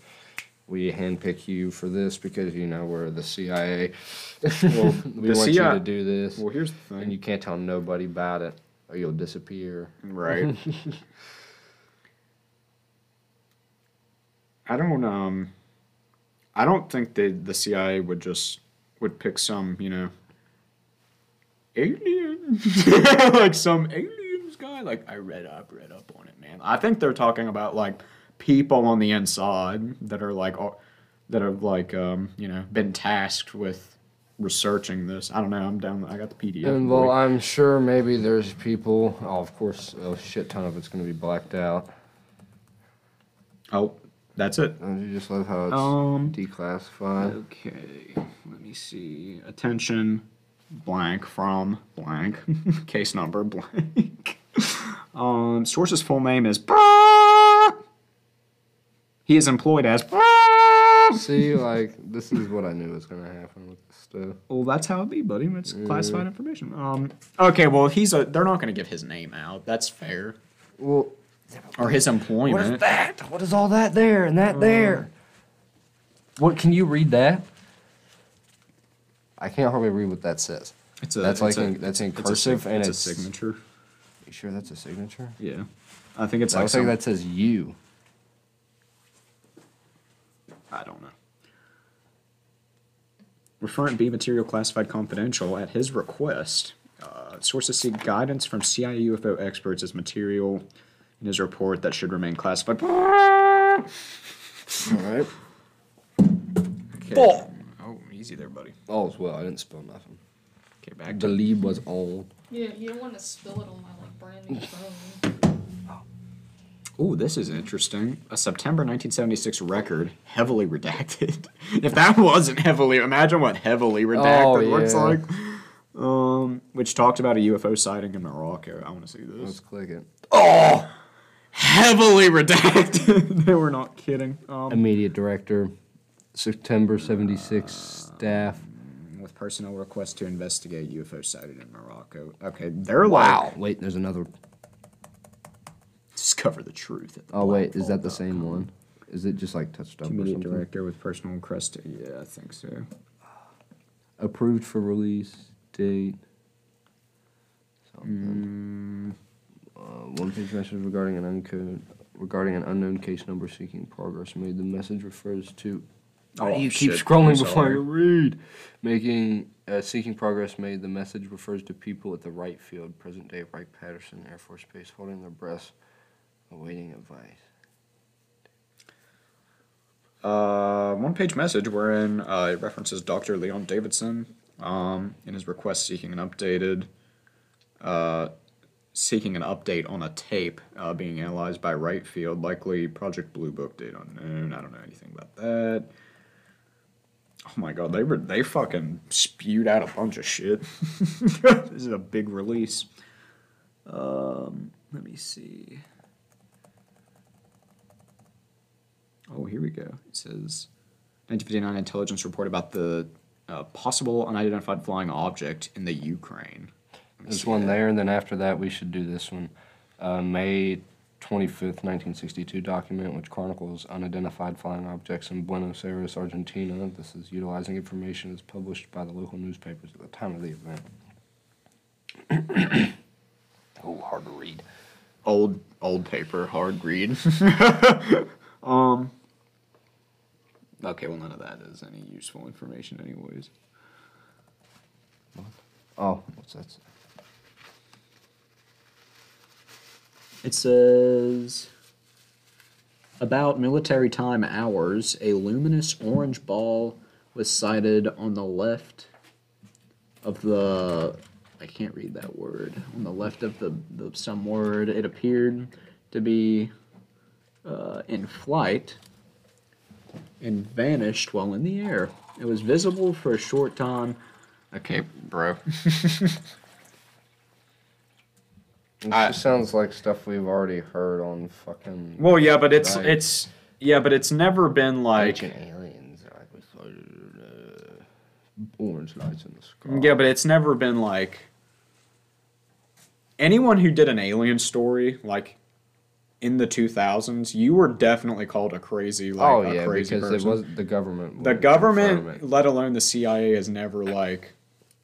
we handpick you for this because you know we're the CIA. Well, we the want you to do this, Well, here's the thing. and you can't tell nobody about it, or you'll disappear. Right. I don't um I don't think that the CIA would just would pick some, you know, alien like some aliens guy. Like I read up, read up on it, man. I think they're talking about like people on the inside that are like that have like um, you know, been tasked with researching this. I don't know. I'm down. I got the PDF. And well, I'm sure maybe there's people. Oh, of course, a shit ton of it's going to be blacked out. oh, that's it. And you just love how it's Um, declassified. Okay, let me see. Attention, blank from blank. Case number blank. um, source's full name is. He is employed as. See, like this is what I knew was going to happen with this stuff. Well, that's how it be, buddy. It's classified information. Um. Okay, well, he's a. They're not going to give his name out. That's fair. Well, Or his employment. what is that? What is all that there and that there? What can you read that? I can't hardly read what that says. It's a. That's it's like a- in- that's in it's a cursive sig- and it's, it's- a signature. You sure that's a signature? Yeah, I think it's I like looks like some- that says you. I don't know. Referring B material classified confidential at his request. Uh, sources seek guidance from CIA UFO experts as material in his report that should remain classified. All right. Okay. Oh. Oh, easy there, buddy. All's well. I didn't spill nothing. Okay, back The to lead was on. Yeah, you don't want to spill it on my like brand new phone. Oh, this is interesting. A September 1976 record, heavily redacted. if that wasn't heavily, imagine what heavily redacted Oh, looks yeah. like. Um, which talked about a UFO sighting in Morocco. I want to see this. Let's click it. Oh, heavily redacted. they were not kidding. Um, Immediate director, September 76 staff. With personnel requests to investigate UFO sighted in Morocco. Okay, they're Wow. like Wait, there's another. discover the truth. At the Oh, wait, is that the same one? Is it just like touched up or something? director with personal request. To, yeah, I think so. Approved for release date. Something. Uh, one page message regarding an uncode regarding an unknown case number seeking progress made. The message refers to. Oh, you keep shit, scrolling before sorry. you read. Making uh, seeking progress made. The message refers to people at the Wright Field, present day Wright Patterson Air Force Base, holding their breaths, awaiting advice. Uh, one page message wherein uh, it references Dr. Leon Davidson um, in his request seeking an updated, uh, seeking an update on a tape uh, being analyzed by Wright Field, likely Project Blue Book date unknown. I don't know anything about that. Oh my god, they were they fucking spewed out a bunch of shit. this is a big release. Um, let me see. Oh, here we go. It says 1959 intelligence report about the uh, possible unidentified flying object in the Ukraine. There's one that. there, and then after that, we should do this one. Uh, May 25th, 1962 document, which chronicles unidentified flying objects in Buenos Aires, Argentina. This is utilizing information as published by the local newspapers at the time of the event. oh, hard to read. Old old paper, hard read. um. Okay, well, none of that is any useful information, anyways. Oh, what's that? It says about military time hours, a luminous orange ball was sighted on the left of the I can't read that word. On the left of the, the some word, it appeared to be uh, in flight and vanished while in the air. It was visible for a short time. Okay, bro. It I- sounds like stuff we've already heard on fucking. Well, yeah, but it's Right. it's yeah, but it's never been like Ancient aliens. Like we uh, orange lights in the sky. Yeah, but it's never been like anyone who did an alien story like in the 2000s, you were definitely called a crazy like oh a yeah, crazy because person. it was the government. the government, let alone the CIA has never like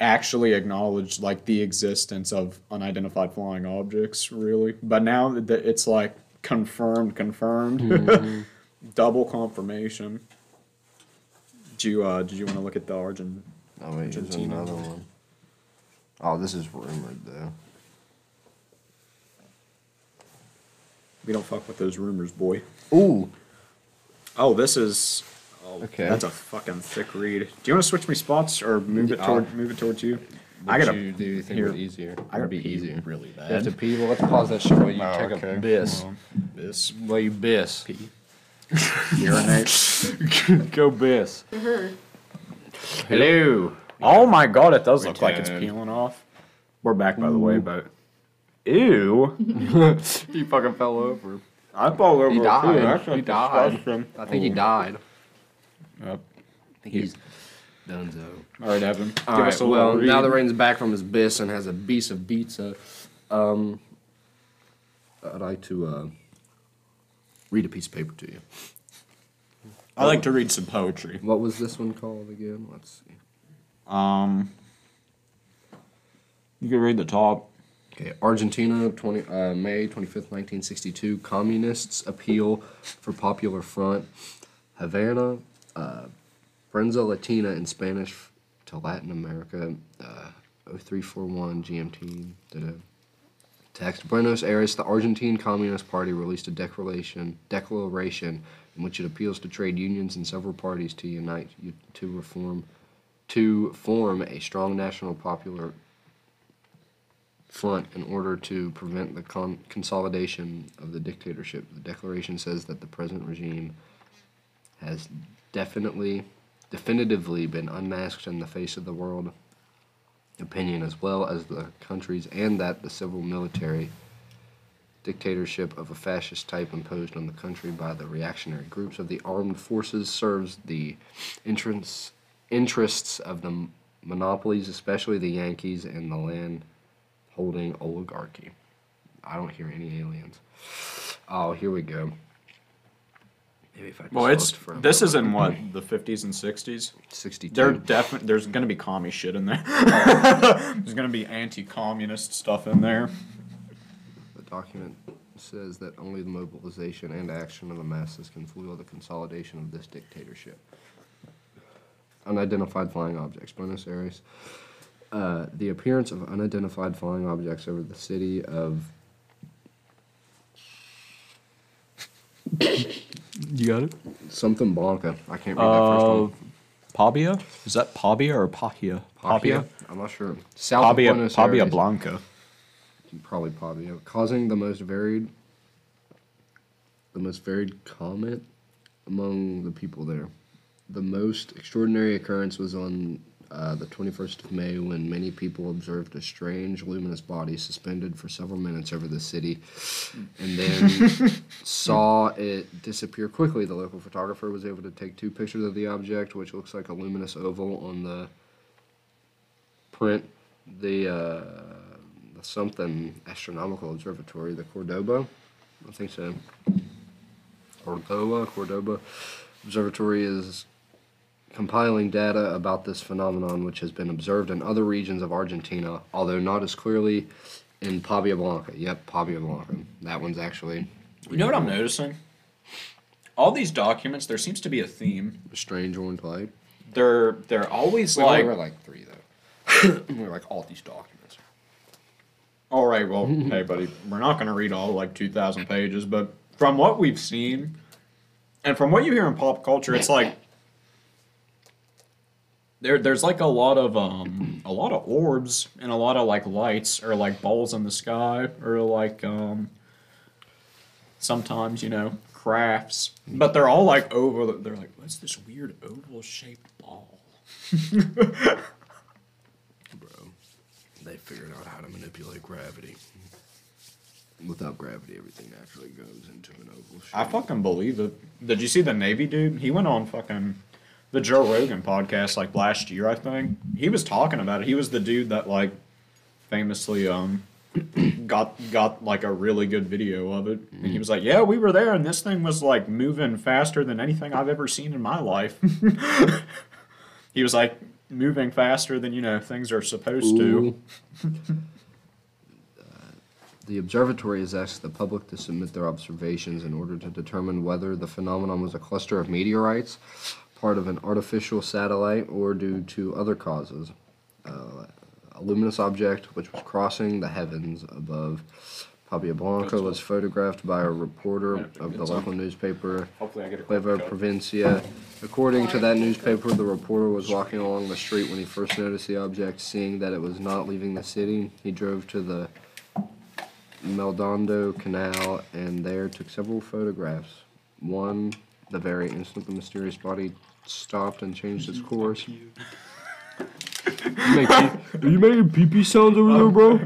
actually acknowledged like the existence of unidentified flying objects really. But now that it's like confirmed confirmed. Mm-hmm. Double confirmation. Did you uh did you want to look at the origin Oh wait, Argentina. another one. Oh, this is rumored though. We don't fuck with those rumors, boy. Ooh. Oh, this is. Oh, Okay. That's a fucking thick read. Do you want to switch me spots or move it Yeah. toward move it towards you? I gotta. you, do you think here. would easier? I Would gotta be easier. really You have to pee. Well, let's pause that shit while you Oh, take okay. a biss. Well, Biss. While you biss. Pee. Urinate. Go biss. Mm-hmm. Her. Hello. Oh my god, it does look like it's peeling off. We're back, by the way, but. Ew. he fucking fell over. I fell over. He too. died. That's He died. disgusting. I think he died. Yep. I think he's donezo. All right, Evan. All give right. us a Well, little now read. that Rain's back from his bis and has a piece of pizza, um, I'd like to uh, read a piece of paper to you. I like to read some poetry. What was this one called again? Let's see. Um, you can read the top. Okay, Argentina, 20, uh, May 25th, 1962. Communists appeal for Popular Front. Havana, uh, Prensa Latina in Spanish to Latin America. Uh, 0341 GMT. Text Buenos Aires, the Argentine Communist Party released a declaration, declaration in which it appeals to trade unions and several parties to unite to reform, to form a strong national popular front in order to prevent the con- consolidation of the dictatorship. The declaration says that the present regime has definitely, definitively been unmasked in the face of the world opinion as well as the country's, and that the civil military dictatorship of a fascist type imposed on the country by the reactionary groups of the armed forces serves the interests interests of the monopolies, especially the Yankees and the land holding oligarchy. I don't hear any aliens. Oh, here we go. Maybe if I Well, it's looked for a this is in what the 50s and 60s. 62. There definitely there's gonna be commie shit in there. there's gonna be anti-communist stuff in there. The document says that only the mobilization and action of the masses can foil the consolidation of this dictatorship. Unidentified flying objects, Buenos Aires. Uh, the appearance of unidentified flying objects over the city of You got it. something Blanca. I can't read that first Uh, one. Pavia? Is that Pavia or Pahia? Pavia? I'm not sure. South Pavia, of Buenos Pavia Aires. Blanca. probably Pavia, causing the most varied, the most varied comment among the people there. The most extraordinary occurrence was on uh, the 21st of May when many people observed a strange luminous body suspended for several minutes over the city and then saw it disappear quickly. The local photographer was able to take two pictures of the object, which looks like a luminous oval on the print. The uh, the something astronomical observatory, the Cordoba, I think so. Cordoba, Cordoba Observatory is compiling data about this phenomenon, which has been observed in other regions of Argentina, although not as clearly in Pavia Blanca. Yep, Pavia Blanca. That one's actually You know what I'm noticing? All these documents, there seems to be a theme. a strange orange light. They're they're always We like only read like three though. We're like all these documents. All right, well, hey, buddy, we're not going to read all like 2,000 pages, but from what we've seen and from what you hear in pop culture, it's like there there's like a lot of um a lot of orbs and a lot of like lights or like balls in the sky or like um sometimes, you know, crafts, but they're all like oval they're like what's this weird oval shaped ball? Bro, they figured out how to manipulate gravity. Without gravity, everything naturally goes into an oval shape. I fucking believe it. Did you see the Navy dude? He went on fucking the Joe Rogan podcast like last year, I think. He was talking about it. He was the dude that like famously um got got like a really good video of it. And he was like, "Yeah, we were there and this thing was like moving faster than anything I've ever seen in my life." he was like moving faster than, you know, things are supposed to. Ooh. The observatory has asked the public to submit their observations in order to determine whether the phenomenon was a cluster of meteorites, part of an artificial satellite, or due to other causes. Uh, a luminous object which was crossing the heavens above Pavia Blanca was photographed by a reporter of the local newspaper Hopefully I get a Nueva Provincia. According to that newspaper, the reporter was walking along the street when he first noticed the object. Seeing that it was not leaving the city, he drove to the Meldondo Canal and there took several photographs. One, the very instant the mysterious body stopped and changed its course. You make pee- Are you making pee pee sounds over there, bro?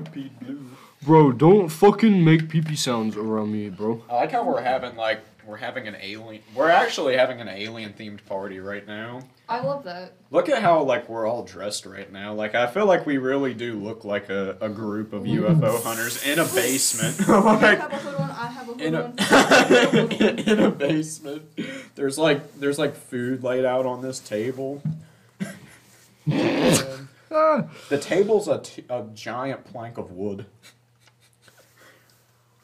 Bro, don't fucking make pee pee sounds around me, bro. I like how we're having like we're having an alien. We're actually having an alien themed party right now. I love that. Look at how like we're all dressed right now. Like I feel like we really do look like a, a group of mm. UFO hunters in a basement. You like have a hood on. I have a hood in on. a in a basement. There's like there's like food laid out on this table. The table's a, t- a giant plank of wood.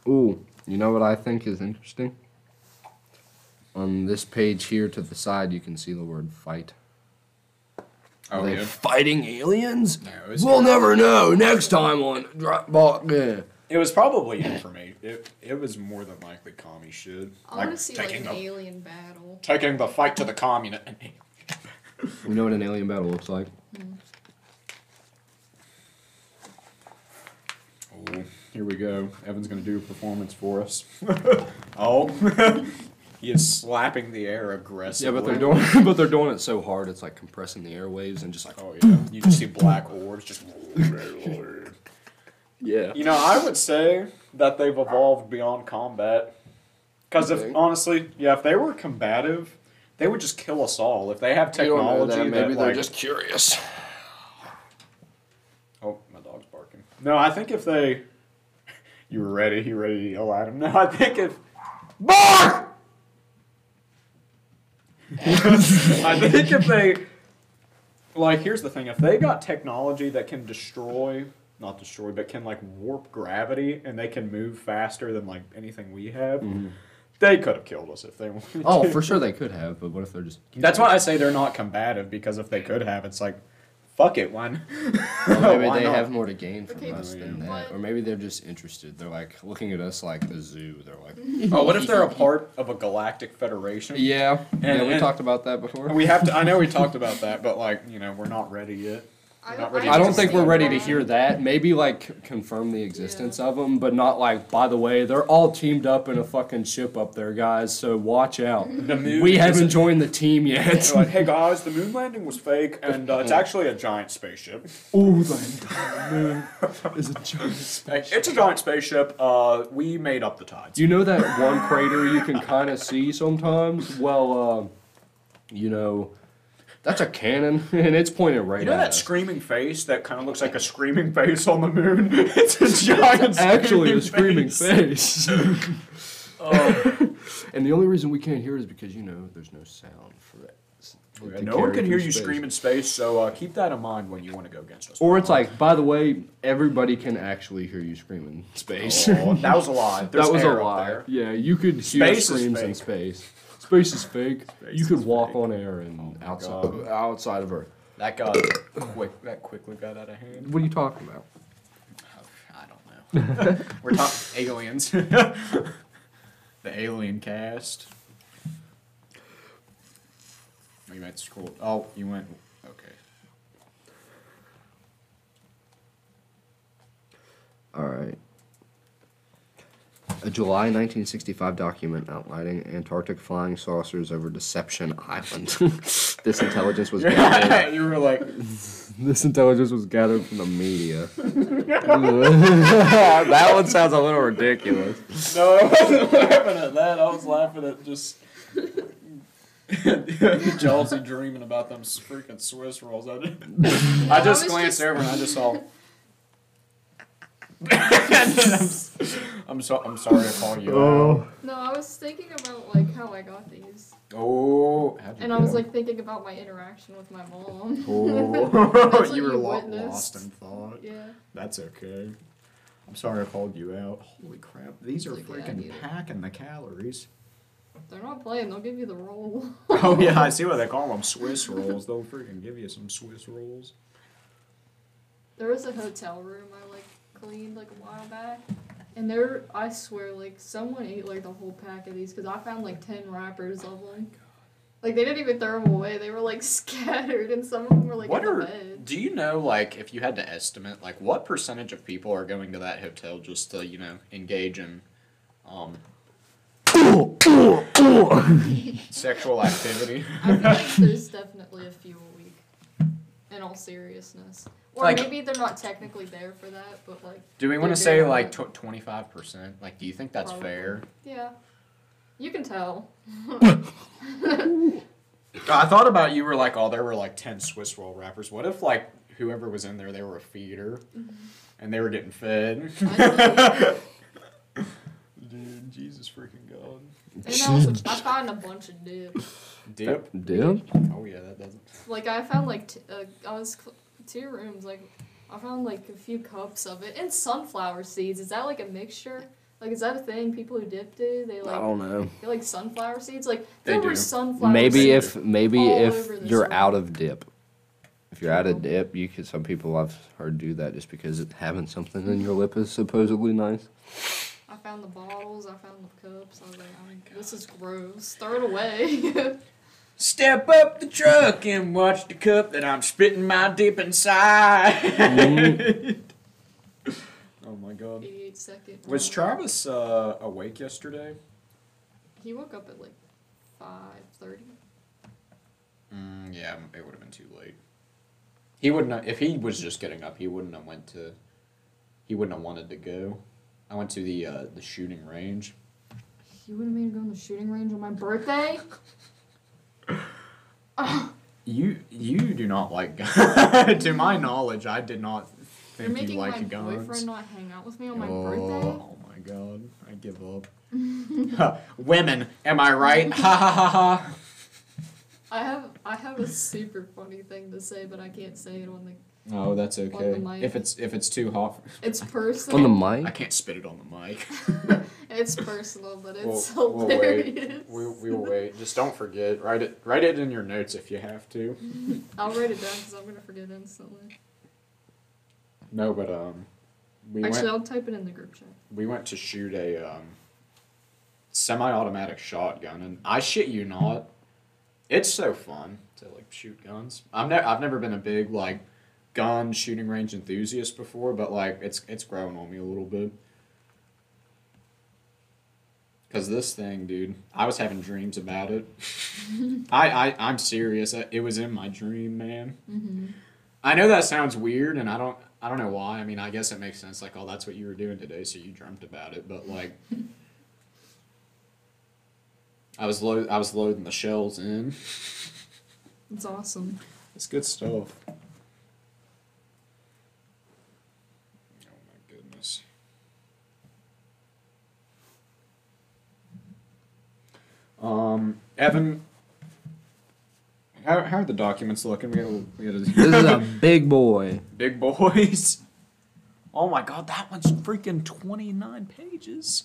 Ooh, you know what I think is interesting? On this page here to the side, you can see the word fight. Oh, Are Oh they yeah. fighting aliens? No, we'll never know next time on Dropbox. Yeah. It was probably information. It, it was more than likely commie shit. I want to see like an the, alien battle. taking the fight to the communist. You know what an alien battle looks like? Hmm. Oh, here we go. Evan's gonna do a performance for us. oh, He is slapping the air aggressively. Yeah, but they're doing but they're doing it so hard it's like compressing the airwaves and just like Oh yeah, you just see black orbs just. Yeah. You know, I would say that they've evolved beyond combat. Because if honestly, yeah, if they were combative, they would just kill us all. If they have You don't know technology, that. Maybe that, they're like, just curious. Oh, my dog's barking. No, I think if they, you were ready, you ready to yell at him. No, I think if bark. I think if they, like, here's the thing: if they got technology that can destroy, not destroy, but can like warp gravity, and they can move faster than like anything we have, they could have killed us if they wanted. Mm-hmm. Oh, to. for sure they could have, but what if they're just That's why I say they're not combative because if they could have, it's like, fuck it, one. Or maybe Why they not? have more to gain from Okay, us than that. what- Or maybe they're just interested. They're like looking at us like a zoo. They're like, Oh, what if they're a part of a galactic federation? yeah, yeah. We and- talked about that before. We have to. I know we talked about that, but like you know, we're not ready yet. I, not ready I don't think we're understand ready to hear that. Maybe like confirm the existence of them, but not like. By the way, they're all teamed up in a fucking ship up there, guys. So watch out. The moon We is haven't joined the team yet. They're like, hey guys, the moon landing was fake, and uh, it's actually a giant spaceship. Ooh, the entire moon is a giant. Hey, it's a giant spaceship. Uh, we made up the tides. You know that one crater you can kind of see sometimes? Well, uh, you know, that's a cannon, and it's pointed right at You know at that us. screaming face that kind of looks like a screaming face on the moon? It's a giant. Actually, a screaming screaming face. Oh. and the only reason we can't hear it is because you know there's no sound for that. Yeah, no one can hear you space. scream in space, so uh, keep that in mind when you want to go against us. Or it's like, by the way, everybody can actually hear you scream in space. Oh, that was a lie. There's that was a lie. Yeah, you could hear Space is screams in space. Space is fake. Space you could walk fake. on air and Oh outside God. outside of Earth. That got quick. That quickly got out of hand. What are you talking about? I don't know. We're talking aliens. the alien cast. Oh, you might scroll. Oh, you went. Okay. All right. A July 1965 document outlining Antarctic flying saucers over Deception Island. this intelligence was gathered. you were like, This intelligence was gathered from the media. that one sounds a little ridiculous. no, I wasn't laughing at that. I was laughing at just. Chelsea dreaming about them freaking Swiss rolls. I, did. I just was glanced just- over and I just saw. I'm, I'm so I'm sorry to call you out. Oh. No, I was thinking about like how I got these, Oh, and I was was 'em? like thinking about my interaction with my mom. Oh, That's you were you lo- lost in thought. yeah. That's okay. I'm sorry I called you out. Holy crap! These are It's okay, I freaking get packing the calories. They're not playing. They'll give you the roll. oh yeah, I see what they call them Swiss rolls. They'll freaking give you some Swiss rolls. There was a hotel room I like cleaned like a while back, and there I swear like someone ate like the whole pack of these because I found like ten wrappers of them. Like they didn't even throw them away. They were like scattered, and some of them were like what in are? the bed. Do you know like if you had to estimate like what percentage of people are going to that hotel just to you know engage in, um. sexual activity. I feel like there's definitely a few a week. In all seriousness, or Like- maybe they're not technically there for that, but like Do we want They're to say doing like twenty five percent? Like, do you think that's Probably. fair? yeah, you can tell. I thought about you were like, oh, there were like ten Swiss roll wrappers. What if like whoever was in there, they were a feeder, and they were getting fed? I Dude, Jesus freaking God. And I, also, I found a bunch of dip. Dip. Dip? Oh yeah, that doesn't. Like I found like t- uh, I was cl- two rooms. Like I found like a few cups of it and sunflower seeds. Is that like a mixture? Like is that a thing people who dip do? They like I don't know. they like sunflower seeds. Like They there do. were sunflower. Seeds. Maybe if maybe if you're room. out of dip. If you're out of dip, you could. Some people I've heard do that just because it, having something in your lip is supposedly nice. I found the bottles. I found the cups. I was like, I'm, this is gross. Throw it away. Step up the truck and watch the cup that I'm spitting my dip inside. oh my God. 88 second. Was Travis uh, awake yesterday? He woke up at like five thirty. Mm, yeah, it would have been too late. He wouldn't. Have, if he was just getting up, he wouldn't have went to. He wouldn't have wanted to go. I went to the uh, the shooting range. You wouldn't mean to go on the shooting range on my birthday? You you do not like guns. to my mm-hmm. knowledge, I did not think You're making you liked my guns. boyfriend not hang out with me on my oh, birthday? oh my god, I give up. Women, am I right? Ha ha ha ha. I have I have a super funny thing to say, but I can't say it on the. Oh, that's okay. the mic. If it's if it's too hot, It's personal. On personal. the I mic? can't spit it on the mic. It's personal, but it's We'll- we'll wait. hilarious. we we will wait. Just don't forget. Write it write it in your notes if you have to. I'll write it down because I'm gonna forget instantly. No, but um, we Actually, went I'll type it in the group chat. we went to shoot a um, semi-automatic shotgun, and I shit you not, it's so fun to like shoot guns. I've never I've never been a big like gun shooting range enthusiast before, but like it's it's growing on me a little bit. Cause this thing, dude, I was having dreams about it. I, I I'm serious. It was in my dream, man. Mm-hmm. I know that sounds weird, and I don't I don't know why. I mean, I guess it makes sense. Like, oh, that's what you were doing today, so you dreamt about it. But like, I was I was loading the shells in. It's awesome. It's good stuff. Oh my goodness. Um, Evan, how, how are the documents looking? We gotta, we gotta This is a big boy. Big boys. Oh my god, that one's freaking 29 pages.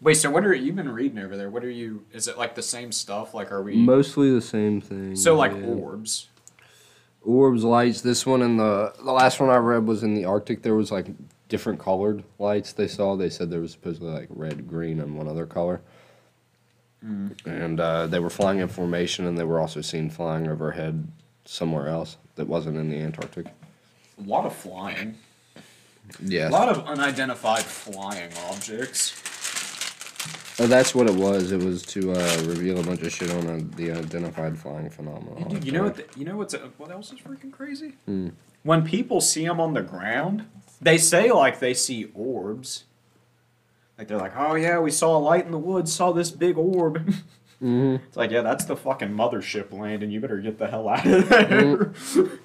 Wait, so what are you been reading over there? What are you is it like the same stuff? Like are we Mostly the same thing. So like yeah. orbs. Orbs, lights. This one and the the last one I read was in the Arctic. There was like different colored lights they saw. They said there was supposedly like red, green, and one other color. And uh, they were flying in formation, and they were also seen flying overhead somewhere else that wasn't in the Antarctic. A lot of flying. Yes. A lot of unidentified flying objects. Oh, that's what it was. It was to uh, reveal a bunch of shit on uh, the identified flying phenomenon. Dude, you know what? The, you know what's what else is freaking crazy? Hmm. When people see them on the ground, they say like they see orbs. Like they're like, oh yeah, we saw a light in the woods, saw this big orb. hmm It's like, yeah, that's the fucking mothership landing. You better get the hell out of there.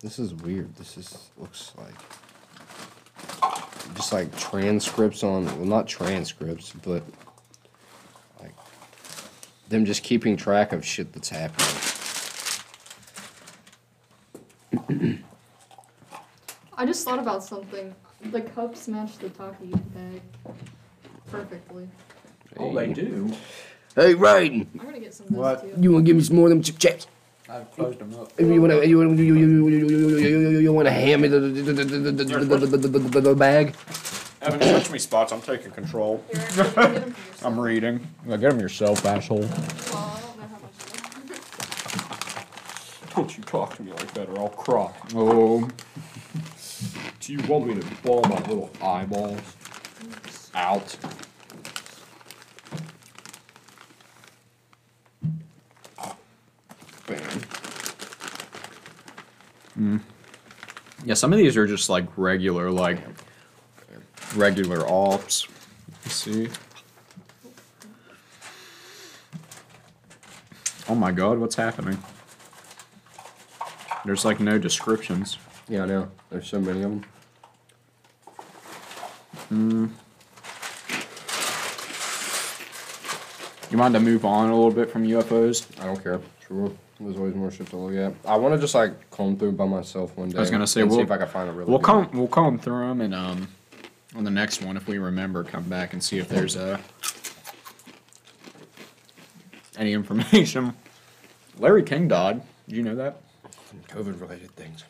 This is weird. This is looks like just like transcripts on well not transcripts, but like them just keeping track of shit that's happening. I just thought about something. The cups match the Takis bag perfectly. Oh, they do. Hey, Raiden, I'm gonna get some of those What? too. you want to give me some more of them chip chips? I've closed them up. You want to you want you, you, you, you, you, you want to hand me the the, the, the, the, the, the, the, the bag? Evan, touched me spots. I'm taking control. Here. I'm reading. Get them yourself, asshole. Well, I don't know how much. you- Don't you talk to me like that, or I'll cry. Oh, do you want me to ball my little eyeballs out? Ah, bam. Hmm. yeah. Some of these are just like regular, like regular ops. Let's see. Oh my god, what's happening? There's like no descriptions. Yeah, I know. There's so many of them. You mind to move on a little bit from UFOs? I don't care. Sure. There's always more shit to look at. I want to just like comb through by myself one day. I was gonna say, and see we'll- if I can find a really. We'll good comb we'll comb through them and um on the next one if we remember come back and see if there's uh any information. Larry King died. Did you know that? COVID related things.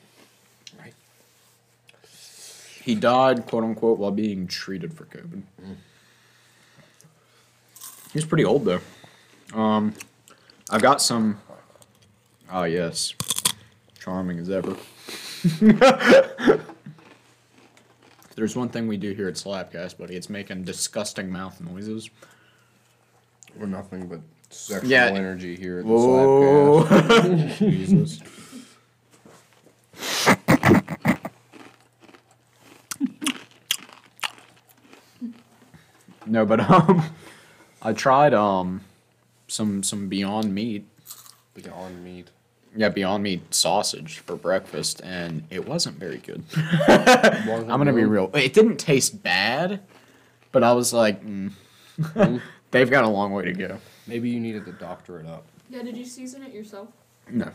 He died, quote unquote, while being treated for COVID. He was pretty old though. Um, I've got some. Ah, yes, charming as ever. If there's one thing we do here at Slapcast, buddy, it's making disgusting mouth noises. We're nothing but sexual Yeah. energy here at the Slapcast. Jesus. No, but um, I tried um, some some Beyond Meat. Beyond meat. Yeah, Beyond Meat sausage for breakfast, and it wasn't very good. Wasn't I'm gonna be real. It didn't taste bad, but I was like, mm. they've got a long way to go. Maybe you needed to doctor it up. Yeah, did you season it yourself? No,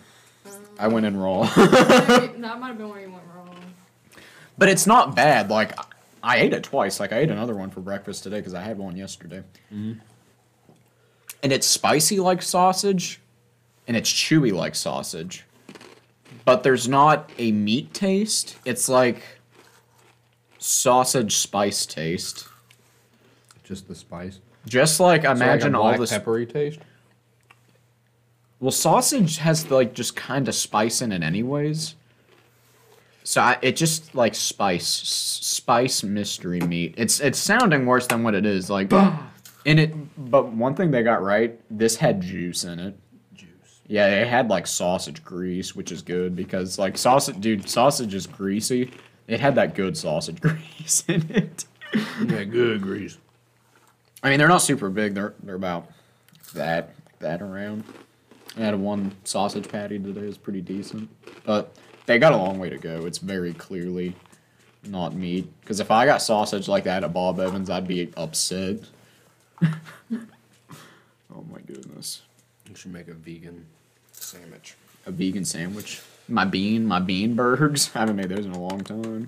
Um, I went in raw. that might have been where you went wrong. But it's not bad. Like I ate it twice. Like I ate another one for breakfast today because I had one yesterday. Mm-hmm. And it's spicy like sausage, and it's chewy like sausage. But there's not a meat taste. It's like sausage spice taste. Just the spice. Just like So like imagine all black this. peppery taste. Well, sausage has like just kind of spice in it, anyways. So I, it just like spice, spice mystery meat. It's it's sounding worse than what it is. Like, in it. But one thing they got right, this had juice in it. Juice. Yeah, it had like sausage grease, which is good because like sausage, dude, sausage is greasy. It had that good sausage grease in it. Yeah, good grease. I mean, they're not super big. They're they're about that that around. I had one sausage patty today. It was pretty decent, but they got a long way to go. It's very clearly not meat. Because if I got sausage like that at Bob Evans, I'd be upset. oh my goodness, You should make a vegan sandwich. a vegan sandwich. My bean, my bean burgers. I haven't made those in a long time.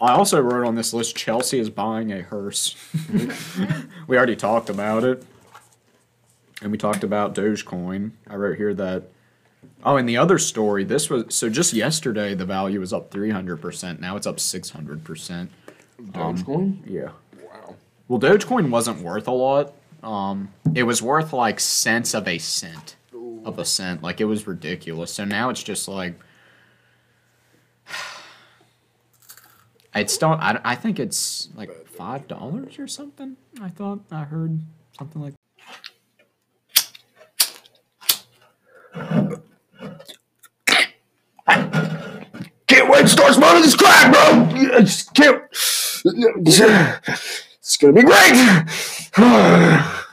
I also wrote on this list Chelsea is buying a hearse. we already talked about it. And we talked about Dogecoin. I wrote here that Oh, and the other story, this was so just yesterday the value was up 300%. Now it's up 600%. Dogecoin? Yeah. wow. Well, Dogecoin wasn't worth a lot. Um, it was worth like cents of a cent of a cent. Like it was ridiculous. So now it's just like it's still. I, I think it's like five dollars or something. I thought I heard something like. Can't wait to start smoking this crack, bro. I just can't. It's gonna be great.